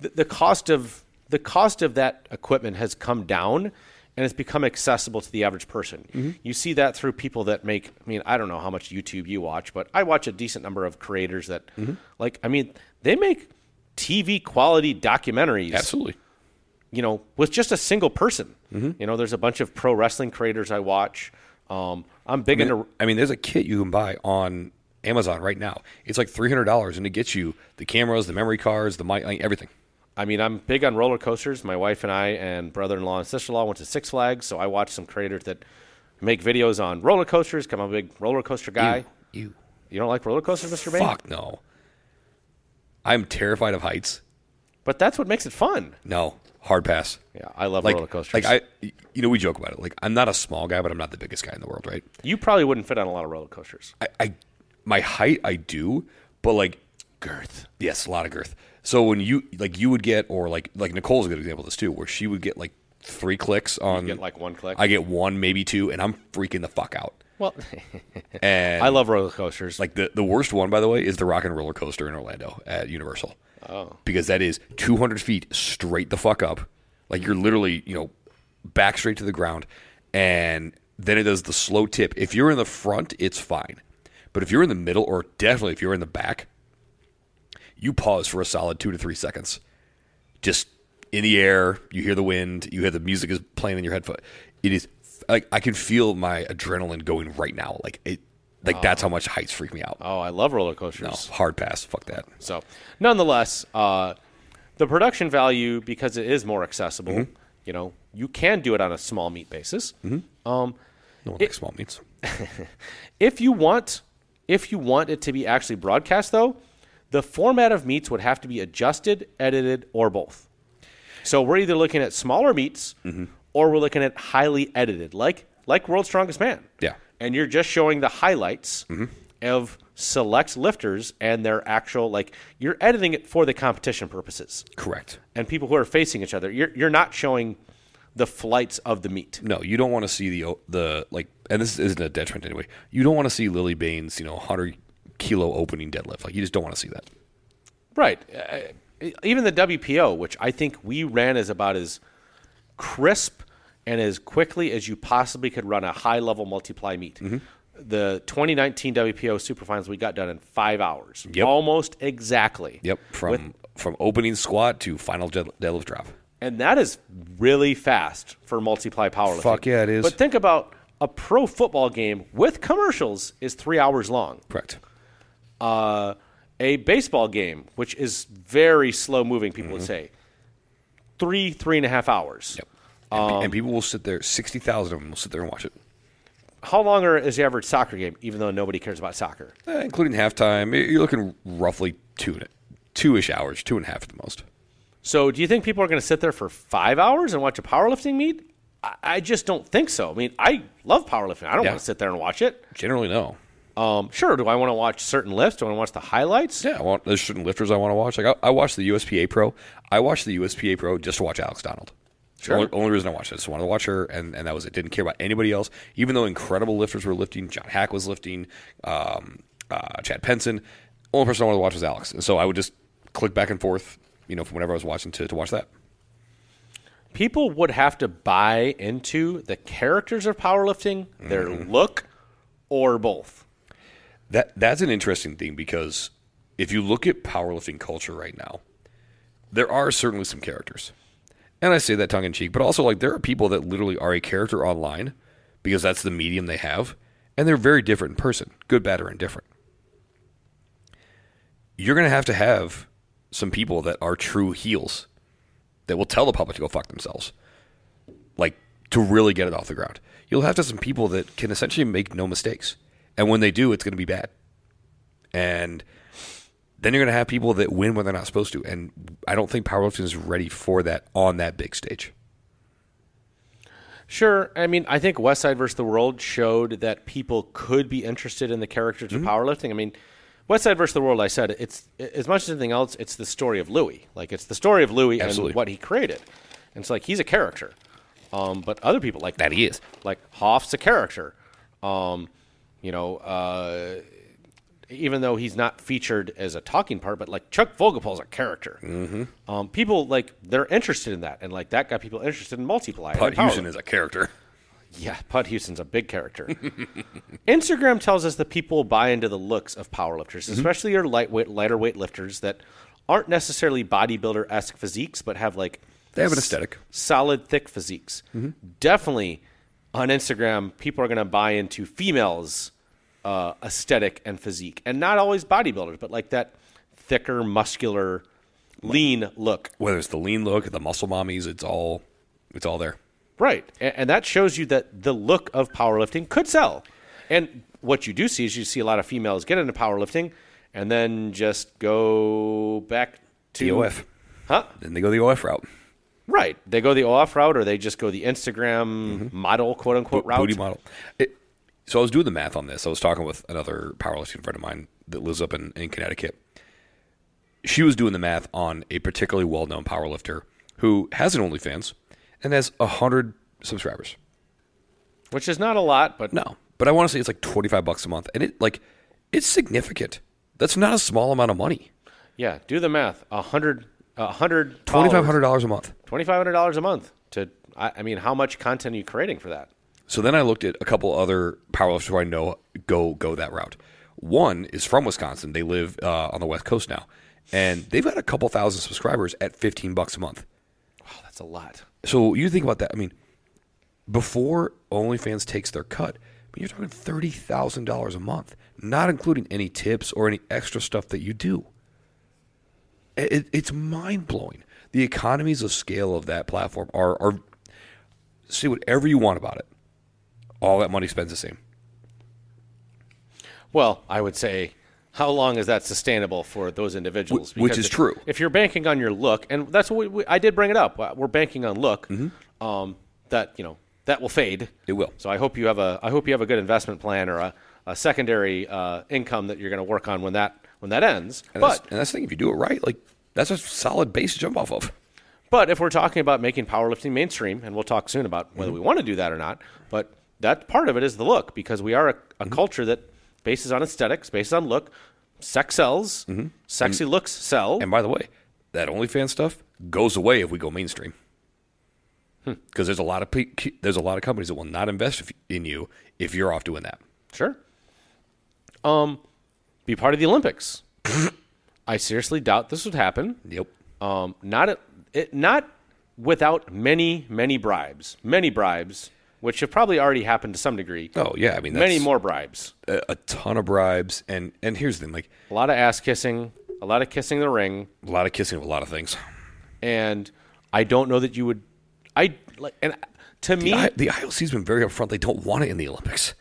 the, the cost of the cost of that equipment has come down and it's become accessible to the average person. Mm-hmm. You see that through people that make I mean, I don't know how much YouTube you watch, but I watch a decent number of creators that Mm-hmm. like I mean, they make TV quality documentaries Absolutely. You know, with just a single person. Mm-hmm. You know, there's a bunch of pro wrestling creators I watch. Um, I'm big into I mean, there's a kit you can buy on Amazon right now. It's like three hundred dollars, and it gets you the cameras, the memory cards, the mic, like, everything. I mean, I'm big on roller coasters. My wife and I and brother-in-law and sister-in-law went to Six Flags, so I watch some creators that make videos on roller coasters. 'cause I'm a big roller coaster guy. You, You don't like roller coasters, Mr. Bain? fuck no. I'm terrified of heights. But that's what makes it fun. No, hard pass. Yeah, I love Like, roller coasters. like I, you know, we joke about it. Like I'm not a small guy, but I'm not the biggest guy in the world, right? you probably wouldn't fit on a lot of roller coasters. I, I my height I do, but like girth. Yes, a lot of girth. So when you like you would get or like like Nicole's a good example of this too, where she would get like three clicks on get, like, one click? I get one, maybe two, and I'm freaking the fuck out. Well, And I love roller coasters. like the the worst one by the way is the Rock and Roller Coaster in Orlando at Universal. Oh. Because that is 200 feet straight the fuck up. Like you're literally, you know, back straight to the ground. And then it does the slow tip. If you're in the front, it's fine. But if you're in the middle, or definitely if you're in the back, you pause for a solid two to three seconds. Just in the air, you hear the wind, you hear the music is playing in your headphone. It is like I can feel my adrenaline going right now. Like it, like that's how much heights freak me out. oh, I love roller coasters. No, hard pass. Fuck that. So, nonetheless, uh, the production value because it is more accessible. Mm-hmm. You know, you can do it on a small meat basis. Um, No one likes small meats. if you want, if you want it to be actually broadcast, though, the format of meats would have to be adjusted, edited, or both. So we're either looking at smaller meats, Mm-hmm. or we're looking at highly edited, like like World's Strongest Man. Yeah. And you're just showing the highlights Mm-hmm. of select lifters and their actual like you're editing it for the competition purposes Correct. and people who are facing each other. You're you're not showing the flights of the meat. No, you don't want to see the the like, and this isn't a detriment anyway. You don't want to see Lily Baines, you know, hundred kilo opening deadlift. Like you just don't want to see that. Right. Uh, even the WPO, which I think we ran as about as crisp and as quickly as you possibly could run a high level multiply meet. Mm-hmm. The 2019 WPO Superfinals we got done in five hours, Yep. almost exactly. Yep, from With- from opening squat to final dead, deadlift drop. and that is really fast for multiply powerlifting. Fuck yeah, it is. But think about a pro football game with commercials is three hours long. Correct. uh, a baseball game, which is very slow moving, people would say, three, three and a half hours. Mm-hmm. Yep. And, pe- and people will sit there. Sixty thousand of them will sit there and watch it. how longer is the average soccer game? Even though nobody cares about soccer. Eh, including halftime, you're looking roughly two two-ish hours, two and a half at the most. So, do you think people are going to sit there for five hours and watch a powerlifting meet? I, I just don't think so. I mean, I love powerlifting. I don't Yeah. want to sit there and watch it. Generally, no. Um, sure. Do I want to watch certain lifts? Do I want to watch the highlights? Yeah, I want there's certain lifters I want to watch. Like I, I watch the USPA Pro. I watch the USPA Pro just to watch Alex Donald. Sure. The only, only reason I watched it. I just wanted to watch her, and, and that was it. Didn't care about anybody else. Even though incredible lifters were lifting, John Haack was lifting, um, uh, Chad Penson. Only person I wanted to watch was Alex, and so I would just click back and forth, you know, from whenever I was watching to, to watch that. People would have to buy into the characters of powerlifting, their look, or both. That that's an interesting thing because if you look at powerlifting culture right now, there are certainly some characters. And I say that tongue in cheek, but also like there are people that literally are a character online because that's the medium they have, and they're very different in person, good, bad, or indifferent. You're gonna have to have some people that are true heels that will tell the public to go fuck themselves. Like to really get it off the ground. You'll have to have some people that can essentially make no mistakes. And when they do, it's going to be bad. And then you're going to have people that win when they're not supposed to. And I don't think powerlifting is ready for that on that big stage. Sure. I mean, I think West Side versus the World showed that people could be interested in the characters Mm-hmm. of powerlifting. I mean, West Side versus the World, I said it's as much as anything else, it's the story of Louie. Like it's the story of Louie Absolutely. and what he created. And it's like he's a character. Um, but other people like That he is. Like Hoff's a character. Um, you know, uh, even though he's not featured as a talking part, but like Chuck Vogelpohl's a character. Mm-hmm. Um, people like they're interested in that, and like that got people interested in multiply. Put and Houston is a character. yeah, Pud Houston's a big character. Instagram tells us that people buy into the looks of powerlifters, Mm-hmm. especially your lightweight, lighter weight lifters that aren't necessarily bodybuilder esque physiques, but have like They have an s- aesthetic. solid, thick physiques. Definitely on Instagram, people are going to buy into females' uh, aesthetic and physique, and not always bodybuilders, but like that thicker, muscular, lean look. Whether it's the lean look, the muscle mommies, it's all it's all there. Right. And, and that shows you that the look of powerlifting could sell. And what you do see is you see a lot of females get into powerlifting and then just go back to The OF. Huh? Then they go the OF route. Right. They go the OF route or they just go the Instagram model, quote unquote, route. booty model. It, so I was doing the math on this. I was talking with another powerlifting friend of mine that lives up in, in Connecticut. She was doing the math on a particularly well-known powerlifter who has an OnlyFans and has hundred subscribers. Which is not a lot, but No, but I want to say it's like twenty-five bucks a month, and it like it's significant. That's not a small amount of money. yeah, do the math. A hundred, a hundred, Twenty-five hundred dollars a month. twenty-five hundred dollars a month. To, I, I mean, how much content are you creating for that? So then I looked at a couple other powerlifters who I know go go that route. One is from Wisconsin. They live uh, on the West Coast now, and they've got a couple thousand subscribers at fifteen bucks a month. Oh, that's a lot. So you think about that. I mean, before OnlyFans takes their cut, I mean, you're talking thirty thousand dollars a month, not including any tips or any extra stuff that you do. It- it's mind blowing. The economies of scale of that platform are are say whatever you want about it. All that money spends the same. Well, I would say, how long is that sustainable for those individuals? Wh- which is if- true. If you're banking on your look, and that's what we, we, I did bring it up. We're banking on look. Mm-hmm. Um, that you know that will fade. It will. So I hope you have a I hope you have a good investment plan or a, a secondary uh, income that you're going to work on when that when that ends. And that's, but and that's the thing. If you do it right, like that's a solid base to jump off of. But if we're talking about making powerlifting mainstream, and we'll talk soon about whether Mm-hmm. we want to do that or not, but that part of it is the look because we are a, a Mm-hmm. culture that bases on aesthetics, bases on look. Sex sells. Sexy looks sell. Mm-hmm. And by the way, that OnlyFans stuff goes away if we go mainstream. Because there's a lot of pe- there's a lot of companies that will not invest in you if you're off doing that. Sure. Um, be part of the Olympics. I seriously doubt this would happen. Yep. Um, not at, it, not without many many bribes, many bribes, which have probably already happened to some degree. Oh yeah, I mean that's many more bribes. a, a ton of bribes and and here's the thing, like A lot of ass kissing, a lot of kissing in the ring. a lot of kissing of a lot of things. and I don't know that you would. I like, and to me, The, I, the IOC's been very upfront. They don't want it in the Olympics.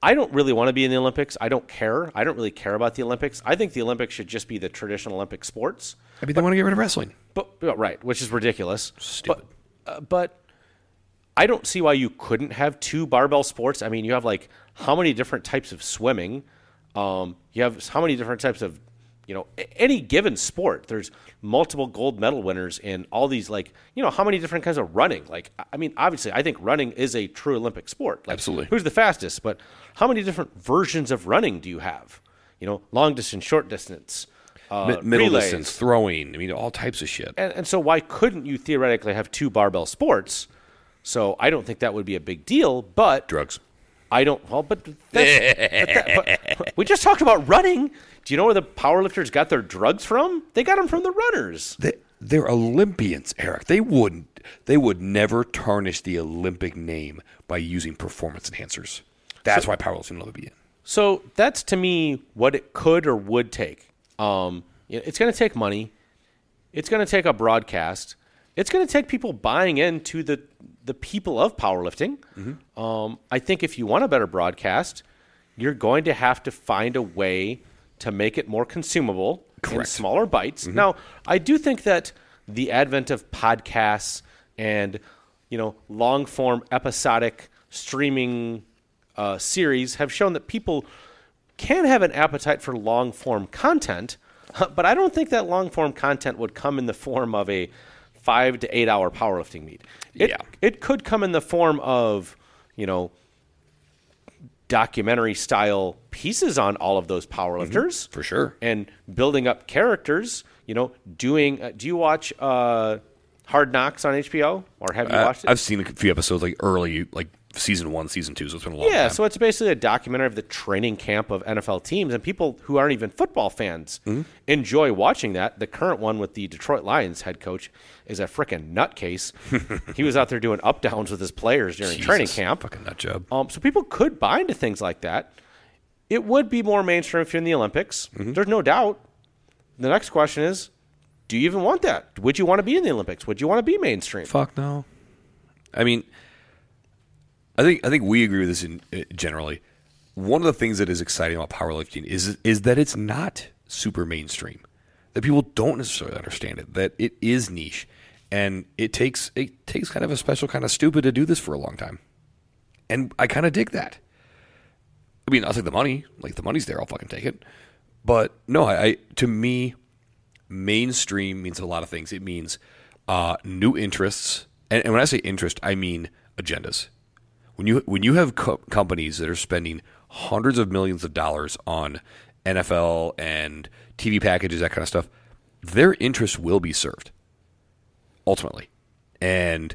I don't really want to be in the Olympics. I don't care. I don't really care about the Olympics. I think the Olympics should just be the traditional Olympic sports. I mean, they want to get rid of wrestling. But but- right, which is ridiculous. Stupid. But, uh, but I don't see why you couldn't have two barbell sports. I mean, you have like how many different types of swimming? Um, you have how many different types of you know any given sport. There's multiple gold medal winners in all these like you know how many different kinds of running. Like I- mean, obviously, I think running is a true Olympic sport. Like, Absolutely. who's the fastest? But how many different versions of running do you have? You know, long distance, short distance. Uh, middle relays. distance, throwing. I mean, all types of shit. And, and so, why couldn't you theoretically have two barbell sports? So, I don't think that would be a big deal. But Drugs. I don't. Well, but, that, but we just talked about running. Do you know where the powerlifters got their drugs from? They got them from the runners. They, they're Olympians, Eric. They wouldn't. They would never tarnish the Olympic name by using performance enhancers. That's why powerlifting will be in. So that's to me what it could or would take. Um, it's going to take money. It's going to take a broadcast. It's going to take people buying into the the people of powerlifting. Um, I think if you want a better broadcast, you're going to have to find a way to make it more consumable in smaller bites. Now, I do think that the advent of podcasts and you know long form episodic streaming uh, series have shown that people can have an appetite for long form content, but I don't think that long form content would come in the form of a five to eight hour powerlifting meet. It, Yeah. it could come in the form of, you know, documentary style pieces on all of those powerlifters For sure. and building up characters. You know, doing. Uh, do you watch uh, Hard Knocks on HBO or have you I, watched it? I've seen a few episodes, like early, like season one, season two. So it's been a long Yeah, time. so it's basically a documentary of the training camp of NFL teams, and people who aren't even football fans Mm-hmm. enjoy watching that. The current one with the Detroit Lions head coach is a freaking nutcase. he was out there doing up downs with his players during training camp. Fucking nut job. Um, so people could buy into things like that. It would be more mainstream if you're in the Olympics. Mm-hmm. There's no doubt. The next question is, do you even want that? Would you want to be in the Olympics? Would you want to be mainstream? Fuck no. I mean, I think I think we agree with this in uh, generally. One of the things that is exciting about powerlifting is is that it's not super mainstream. That people don't necessarily understand it. That it is niche, and it takes it takes kind of a special kind of stupid to do this for a long time. And I kind of dig that. I mean, I'll take the money. Like the money's there, I'll fucking take it. But no, I, I to me, mainstream means a lot of things. It means uh, new interests, and, and when I say interest, I mean agendas. When you when you have co- companies that are spending hundreds of millions of dollars on NFL and TV packages, that kind of stuff, their interests will be served ultimately, and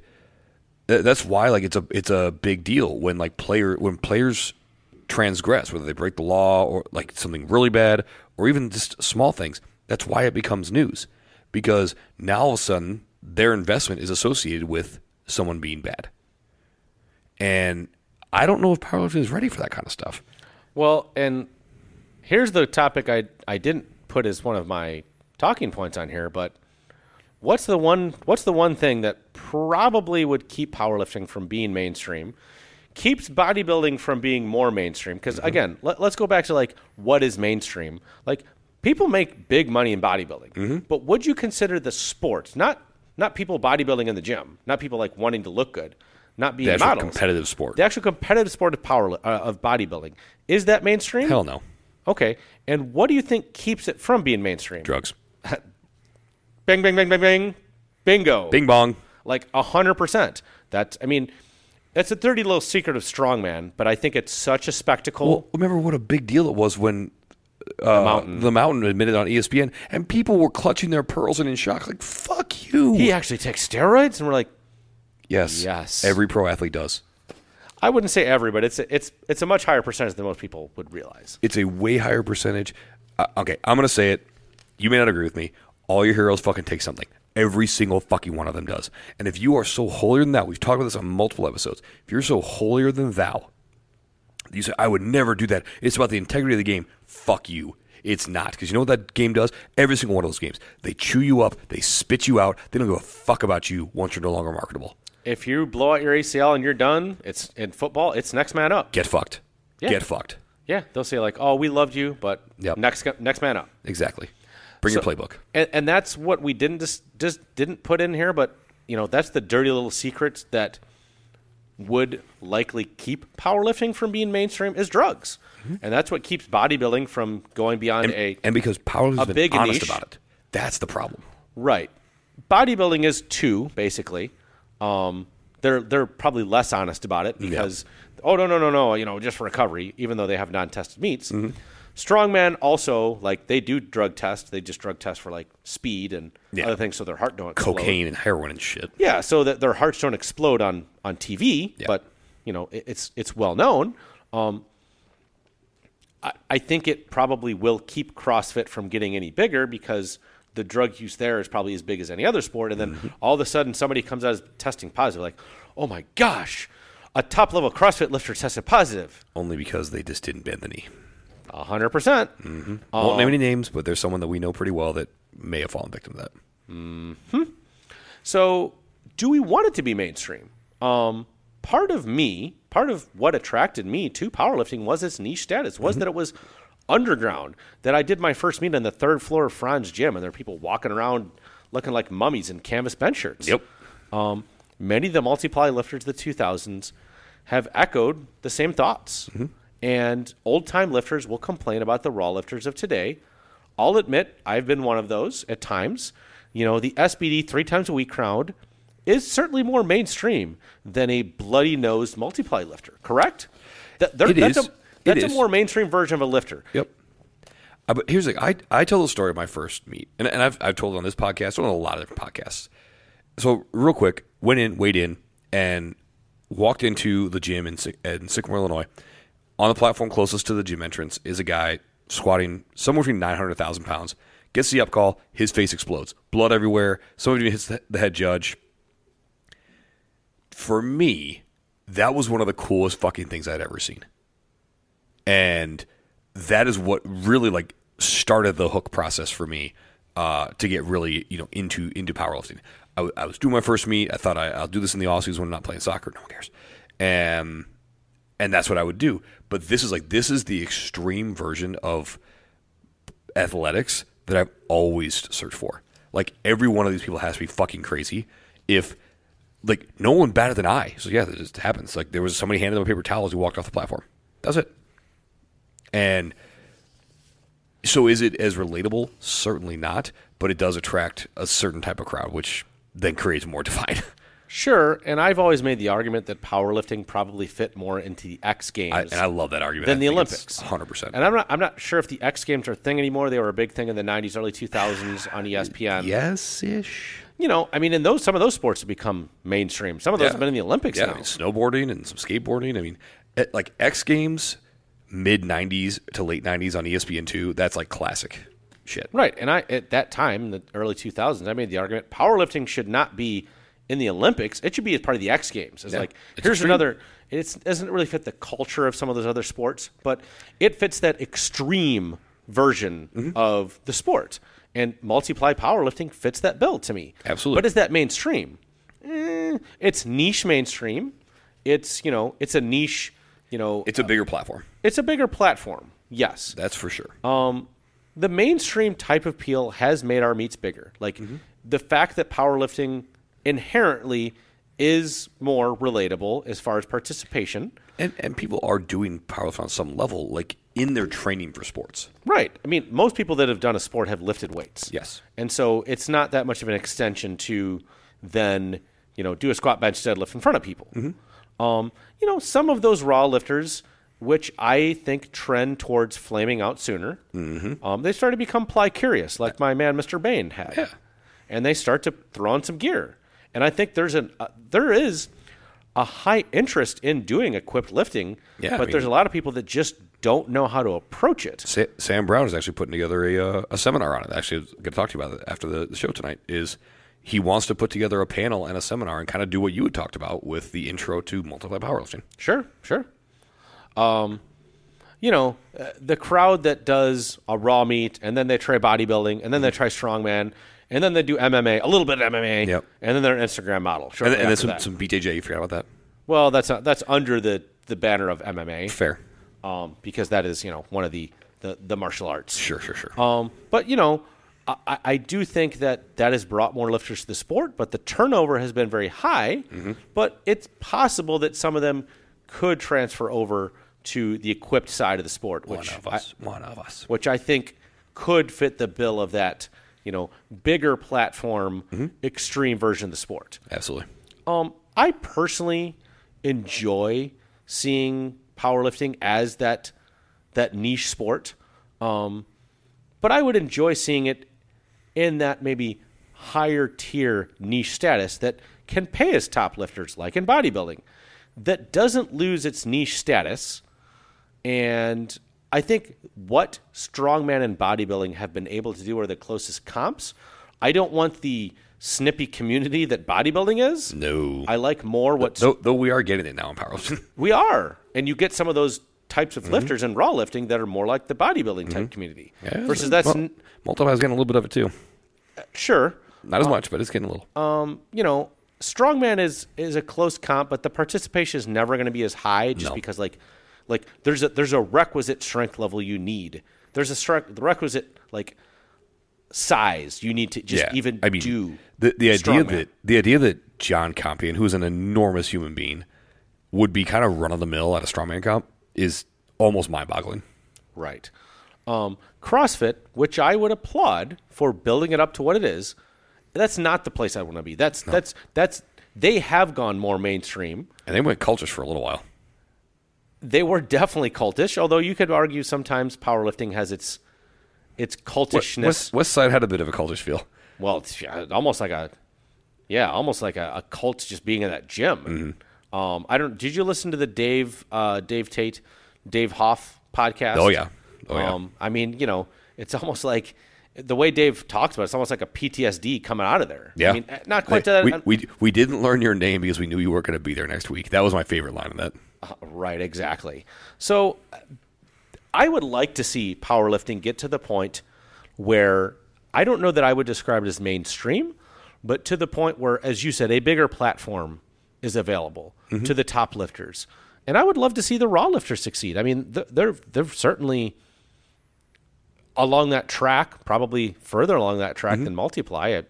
th- that's why like it's a it's a big deal when like player when players transgress whether they break the law or like something really bad or even just small things. That's why it becomes news because now all of a sudden their investment is associated with someone being bad and i don't know if powerlifting is ready for that kind of stuff Well, and here's the topic I I didn't put as one of my talking points on here, but what's the one what's the one thing that probably would keep powerlifting from being mainstream? Keeps bodybuilding from being more mainstream because mm-hmm. again, let, let's go back to like what is mainstream? Like people make big money in bodybuilding, mm-hmm. but would you consider the sport not not people bodybuilding in the gym, not people like wanting to look good, not being the actual models, competitive sport. The actual competitive sport of power uh, of bodybuilding. Is that mainstream? hell no. Okay, and what do you think keeps it from being mainstream? drugs. Bang, bang, bang, bang, bang, bingo, bing bong. Like a hundred percent. That's, I mean, that's a dirty little secret of strongman, but I think it's such a spectacle. well remember what a big deal it was when uh, Mountain. the mountain admitted on espn and people were clutching their pearls and in shock like fuck you. He actually takes steroids, and we're like, yes Yes. every pro athlete does I wouldn't say every, but it's it's it's a much higher percentage than most people would realize. It's a way higher percentage. Uh, okay, I'm going to say it. You may not agree with me. All your heroes fucking take something. Every single fucking one of them does. And if you are so holier than thou, we've talked about this on multiple episodes. If you're so holier than thou, you say, I would never do that. It's about the integrity of the game. Fuck you. It's not. Because you know what that game does? Every single one of those games. They chew you up, they spit you out, they don't give a fuck about you once you're no longer marketable. If you blow out your ACL and you're done, it's in football. It's next man up. Get fucked. Yeah. get fucked. Yeah, they'll say like, "Oh, we loved you, but Yep. next next man up." Exactly. Bring So- your playbook. And, and that's what we didn't just, just didn't put in here, but you know that's the dirty little secrets that would likely keep powerlifting from being mainstream is drugs, mm-hmm. and that's what keeps bodybuilding from going beyond And, a and because powerlifting's a been big honest niche. about it, that's the problem. right. Bodybuilding is two basically. Um, they're they're probably less honest about it because oh no no no no you know just for recovery even though they have non-tested meats. Mm-hmm. Strongman also like they do drug test. They just drug test for like speed and Yeah. other things so their heart don't explode. Cocaine and heroin and shit. Yeah, so that their hearts don't explode on on TV, Yeah. but you know it, it's it's well known. Um, I, I think it probably will keep CrossFit from getting any bigger because the drug use there is probably as big as any other sport, and then Mm-hmm. all of a sudden somebody comes out as testing positive, like, oh my gosh, a top level CrossFit lifter tested positive, Only because they just didn't bend the knee. hundred percent. Won't name any names, but there's someone that we know pretty well that may have fallen victim to that. Hmm. So, do we want it to be mainstream? Um, part of me, part of what attracted me to powerlifting was its niche status, was that it was underground. That I did my first meet on the third floor of Frantz Gym, and there are people walking around looking like mummies in canvas bench shirts. Yep. Um, many of the multiply lifters of the 2000s have echoed the same thoughts. And old time lifters will complain about the raw lifters of today. I'll admit I've been one of those at times. You know, the SBD three times a week crowd is certainly more mainstream than a bloody nosed multiply lifter, correct? That, there- that's is. A, that's a more mainstream version of a lifter. Yep. Uh, but here's the I I tell the story of my first meet, and, and I've I've told it on this podcast, on a lot of different podcasts. So real quick, went in, weighed in, and walked into the gym in, in Sycamore, Illinois. On the platform closest to the gym entrance is a guy squatting somewhere between 900 and 1,000 pounds. Gets the up call, his face explodes, blood everywhere. Somebody hits the head judge. For me, that was one of the coolest fucking things I'd ever seen and that is what really like started the hook process for me uh, to get really you know into into powerlifting. I, w- I was doing my first meet. I thought I, I'll do this in the off season when I'm not playing soccer. No one cares, and and that's what I would do. But this is like this is the extreme version of athletics that I've always searched for. Like every one of these people has to be fucking crazy. If like no one better than I, So yeah, it just happens. Like there was somebody handed them a paper towel as he walked off the platform. That's it. And so is it as relatable? Certainly not, but it does attract a certain type of crowd, which then creates more divide. Sure, and I've always made the argument that powerlifting probably fit more into the X Games. I, and I love that argument. than I the Olympics. 100%. And I'm not I'm not sure if the X Games are a thing anymore. They were a big thing in the 90s, early 2000s on ESPN. yes ish. You know, I mean, in those some of those sports have become mainstream. Some of those Yeah. have been in the Olympics Yeah, I now. mean, snowboarding and some skateboarding. I mean, eh, like X Games, mid 90s to late 90s on E ESPN2, that's like classic shit. Right, and I at that time, in the early 2000s, I made the argument powerlifting should not be in the Olympics. It should be as part of the X Games. It's Yeah, like it's here's extreme. another. It doesn't really fit the culture of some of those other sports, but it fits that extreme version Mm-hmm. of the sport. And multiply powerlifting fits that bill to me. Absolutely. But is that mainstream? Eh, it's niche mainstream. It's you know it's a niche. You know It's a bigger platform. it's a bigger platform. Yes, That's for sure. um, the mainstream type of peel has made our meats bigger. Like the fact that powerlifting inherently is more relatable as far as participation. and, and people are doing powerlifting on some level, like in their training for sports. Right. I mean, most people that have done a sport have lifted weights. Yes. And so it's not that much of an extension to then, you know, do a squat bench deadlift in front of people. Um, you know, some of those raw lifters, which I think trend towards flaming out sooner, um, they start to become ply curious, like my man Mr. Bain had. Yeah. And they start to throw on some gear. And I think there's an uh, there is a high interest in doing equipped lifting, Yeah, I but there's a lot of people that just don't know how to approach it. Sa- Sam Brown is actually putting together a, uh, a seminar on it. Actually, I was going to talk to you about it after the, the show tonight. Is he wants to put together a panel and a seminar and kind of do what you had talked about with the intro to multiply powerlifting. Sure, sure. Um, you know, uh, the crowd that does a raw meat and then they try bodybuilding and then they try strongman and then they do MMA, a little bit of MMA, Yep. and then they're an Instagram model. And, and then some, that. some BJJ. You forgot about that? well, that's not, that's under the the banner of MMA. Fair. um, because that is you know one of the the, the martial arts. Sure, sure, sure. Um, but you know, I, I do think that that has brought more lifters to the sport, but the turnover has been very high. But it's possible that some of them could transfer over to the equipped side of the sport, Which one of I, us. one of us. which I think could fit the bill of that you know bigger platform, extreme version of the sport. Absolutely. Um, I personally enjoy seeing powerlifting as that that niche sport, um, but I would enjoy seeing it in that maybe higher tier niche status that can pay as top lifters, like in bodybuilding, that doesn't lose its niche status. And I think what strongman and bodybuilding have been able to do are the closest comps. I don't want the snippy community that bodybuilding is. No. I like more what though, though we are getting it now in powerlifting. we are, and you get some of those types Mm-hmm. of lifters and raw lifting that are more like the bodybuilding type community. Versus that's well, n- getting a little bit of it too. sure, Not as much, but it's getting a little. um, you know, strongman is is a close comp, but the participation is never going to be as high just No. because like like there's a there's a requisite strength level you need. There's a strength the requisite like size you need to just yeah, even I mean, do the the idea that the idea that John Compion, who's an enormous human being, would be kind of run of the mill at a strongman comp is almost mind boggling. Right. Um, CrossFit, which I would applaud for building it up to what it is, that's not the place I want to be. That's that's that's they have gone more mainstream. And they went cultish for a little while. They were definitely cultish, although you could argue sometimes powerlifting has its its cultishness. West, West Side had a bit of a cultish feel. well, it's almost like a yeah, almost like a, a cult just being in that gym. Mm-hmm. Um, I don't. Did you listen to the Dave uh, Dave Tate, Dave Hoff podcast? Oh, yeah. Oh, yeah. Um, I mean, you know, it's almost like the way Dave talks about it, it's almost like a PTSD coming out of there. Yeah, I mean, eh, not quite to that. We, we we didn't learn your name because we knew you weren't going to be there next week. That was my favorite line of that. Right, exactly. So I would like to see powerlifting get to the point where I don't know that I would describe it as mainstream, but to the point where, as you said, a bigger platform is available mm-hmm. to the top lifters. And I would love to see the raw lifters succeed. I mean, they're they're certainly along that track, probably further along that track mm-hmm. than multiply. I,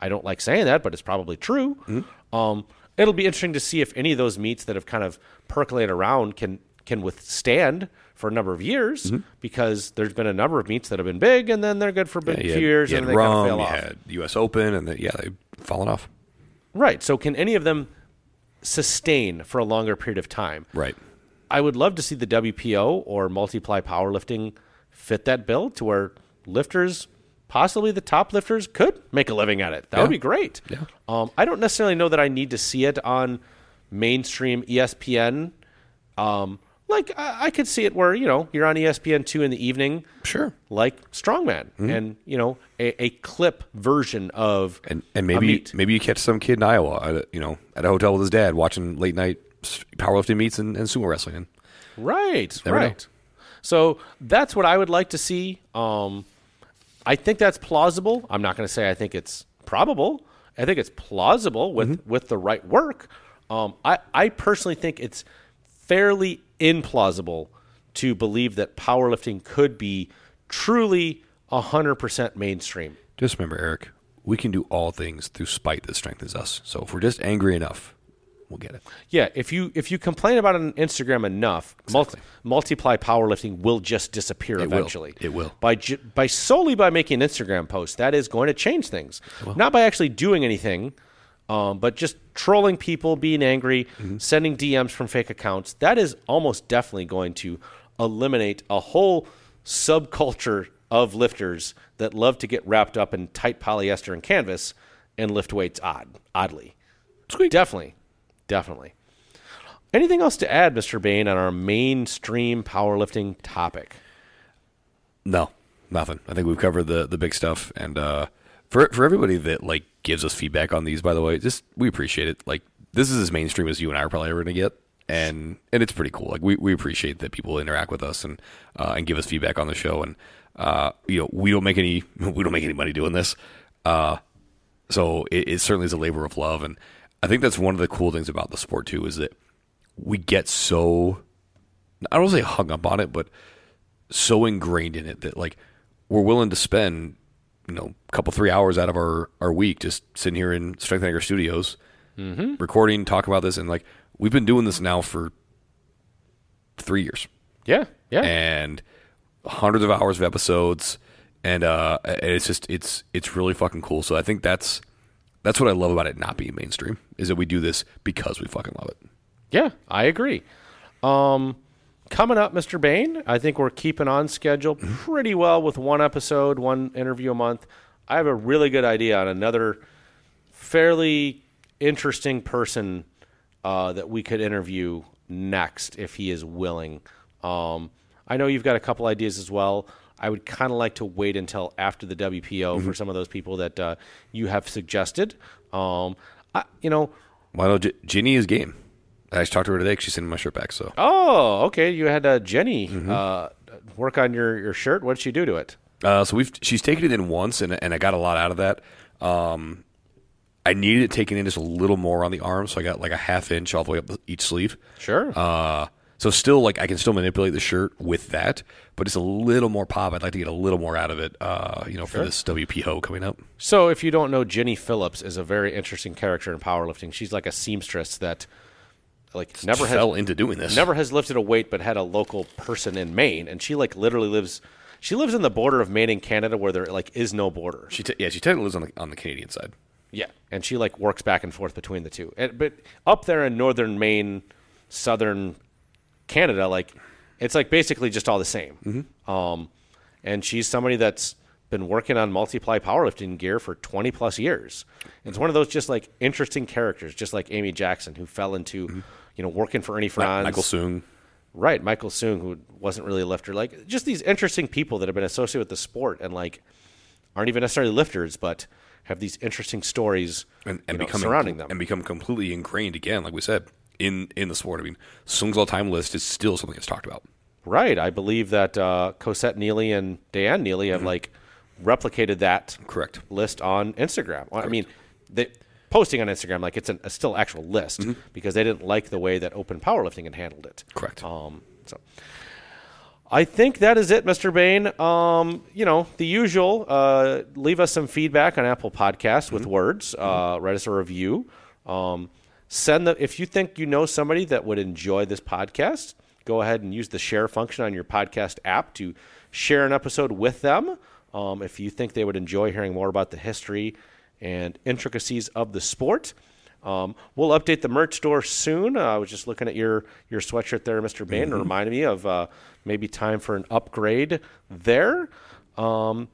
I don't like saying that, but it's probably true. Mm-hmm. Um, it'll be interesting to see if any of those meets that have kind of percolated around can can withstand for a number of years because there's been a number of meets that have been big and then they're good for a big You few had, years and then they kind of fail you off. had U.S. Open, and the, yeah, they've fallen off. Right. So can any of them sustain for a longer period of time? Right. I would love to see the WPO or multiply powerlifting fit that bill to where lifters, possibly the top lifters, could make a living at it. That would be great. Yeah. Um, I don't necessarily know that I need to see it on mainstream ESPN. Um, like I, I could see it where you know you're on ESPN two in the evening, Sure. like Strongman, and you know a, a clip version of And and maybe maybe you catch some kid in Iowa, at a, you know, at a hotel with his dad watching late night powerlifting meets and, and sumo wrestling. And Right, Never know. right. So that's what I would like to see. Um, I think that's plausible. I'm not going to say I think it's probable. I think it's plausible with Mm-hmm. with the right work. Um, I I personally think it's fairly implausible to believe that powerlifting could be truly 100% mainstream. just remember, Eric, we can do all things through spite that strengthens us. So if we're just angry enough, we'll get it. Yeah, if you if you complain about it on Instagram enough, multi, multiply powerlifting will just disappear will. eventually. It will. by ju- by solely by making an Instagram post. That is going to change things, not by actually doing anything, um, but just trolling people, being angry, Mm-hmm. sending DMs from fake accounts. That is almost definitely going to eliminate a whole subculture of lifters that love to get wrapped up in tight polyester and canvas and lift weights odd, oddly. Definitely. Definitely. Anything else to add, Mr. Bain, on our mainstream powerlifting topic? No, nothing. I think we've covered the the big stuff. And uh, for for everybody that like gives us feedback on these, by the way, just we appreciate it. Like this is as mainstream as you and I are probably ever going to get, and and it's pretty cool. Like we, we appreciate that people interact with us and uh, and give us feedback on the show. And uh, you know, we don't make any we don't make any money doing this. Uh, so it, it certainly is a labor of love, and I think that's one of the cool things about the sport too is that we get so I don't say hung up on it, but so ingrained in it that like we're willing to spend you know a couple three hours out of our our week just sitting here in Strength Anger Studios, Mm-hmm. recording, talking about this, and like we've been doing this now for three years Yeah, yeah. and hundreds of hours of episodes and uh and it's just it's it's really fucking cool so i think that's that's what i love about it not being mainstream is that we do this because we fucking love it Yeah, I agree. Um, coming up, Mr. Bain, I think we're keeping on schedule pretty well with one episode, one interview a month. I have a really good idea on another fairly interesting person uh, that we could interview next if he is willing. Um, I know you've got a couple ideas as well. I would kind of like to wait until after the WPO for some of those people that uh, you have suggested. Um, I, you know, why don't ginny is game i just talked to her today 'cause she's sending my shirt back so Oh, okay. You had uh, Jenny Mm-hmm. uh, work on your, your shirt. What did she do to it? Uh, so we've she's taken it in once, and and I got a lot out of that. Um, I needed it taken in just a little more on the arm, so I got like a half inch all the way up each sleeve. Sure. Uh, so still like I can still manipulate the shirt with that, but it's a little more pop. I'd like to get a little more out of it. Uh, you know, for this WPO coming up. so, if you don't know, Jenny Phillips is a very interesting character in powerlifting. She's like a seamstress that, like, never has fell into doing this. never has lifted a weight, but had a local person in Maine, and she like literally lives. She lives in the border of Maine and Canada, where there like is no border. She t- yeah, she technically lives on the on the Canadian side. Yeah, and she like works back and forth between the two. And, but up there in northern Maine, southern Canada, like it's like basically just all the same. Um, and she's somebody that's been working on multiply powerlifting gear for 20 plus years. It's one of those just like interesting characters, just like Amy Jackson, who fell into, you know, working for Ernie Frantz. Michael Soong. Right, Michael Soong, who wasn't really a lifter. Like just these interesting people that have been associated with the sport and like aren't even necessarily lifters, but have these interesting stories and, and know, become surrounding them. and become completely ingrained again, like we said in in the sport. I mean, Soong's all time list is still something that's talked about. Right. I believe that uh, Cosette Neely and Diane Neely have like replicated that Correct. list on Instagram. Well, I mean, they posting on Instagram like it's an, a still actual list because they didn't like the way that Open Powerlifting had handled it. Correct. Um, so I think that is it, Mr. Bain. Um, you know, the usual. Uh, leave us some feedback on Apple Podcasts with words. Uh, write us a review. Um, send the if you think you know somebody that would enjoy this podcast, go ahead and use the share function on your podcast app to share an episode with them. Um, if you think they would enjoy hearing more about the history and intricacies of the sport. Um, we'll update the merch store soon. Uh, I was just looking at your your sweatshirt there, Mr. Bain, and it reminded me of uh, maybe time for an upgrade there. Um,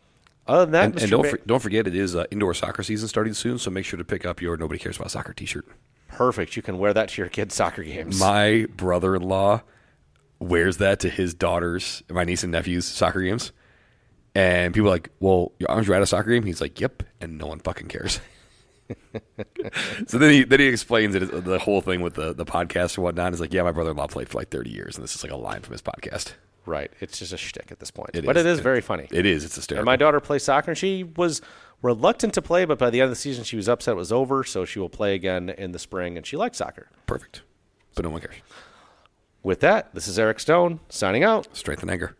other than that, And, Mr. and don't Bain- for, don't forget, it is uh, indoor soccer season starting soon, so make sure to pick up your Nobody Cares About Soccer T-shirt. perfect. You can wear that to your kids' soccer games. My brother-in-law wears that to his daughters, my niece and nephew's soccer games, and people are like, "Well, your arms are at a soccer game." He's like, "Yep," and no one fucking cares. so then he then he explains it the whole thing with the the podcast and whatnot. He's like, "Yeah, my brother-in-law played for like thirty years, and this is like a line from his podcast." right. It's just a shtick at this point, It but is. it is very funny. It is. It's hysterical. And my daughter plays soccer, and she was reluctant to play, but by the end of the season, she was upset it was over. So she will play again in the spring, and she likes soccer. Perfect, but no one cares. With that, this is Eric Stone signing out. Strength and anger.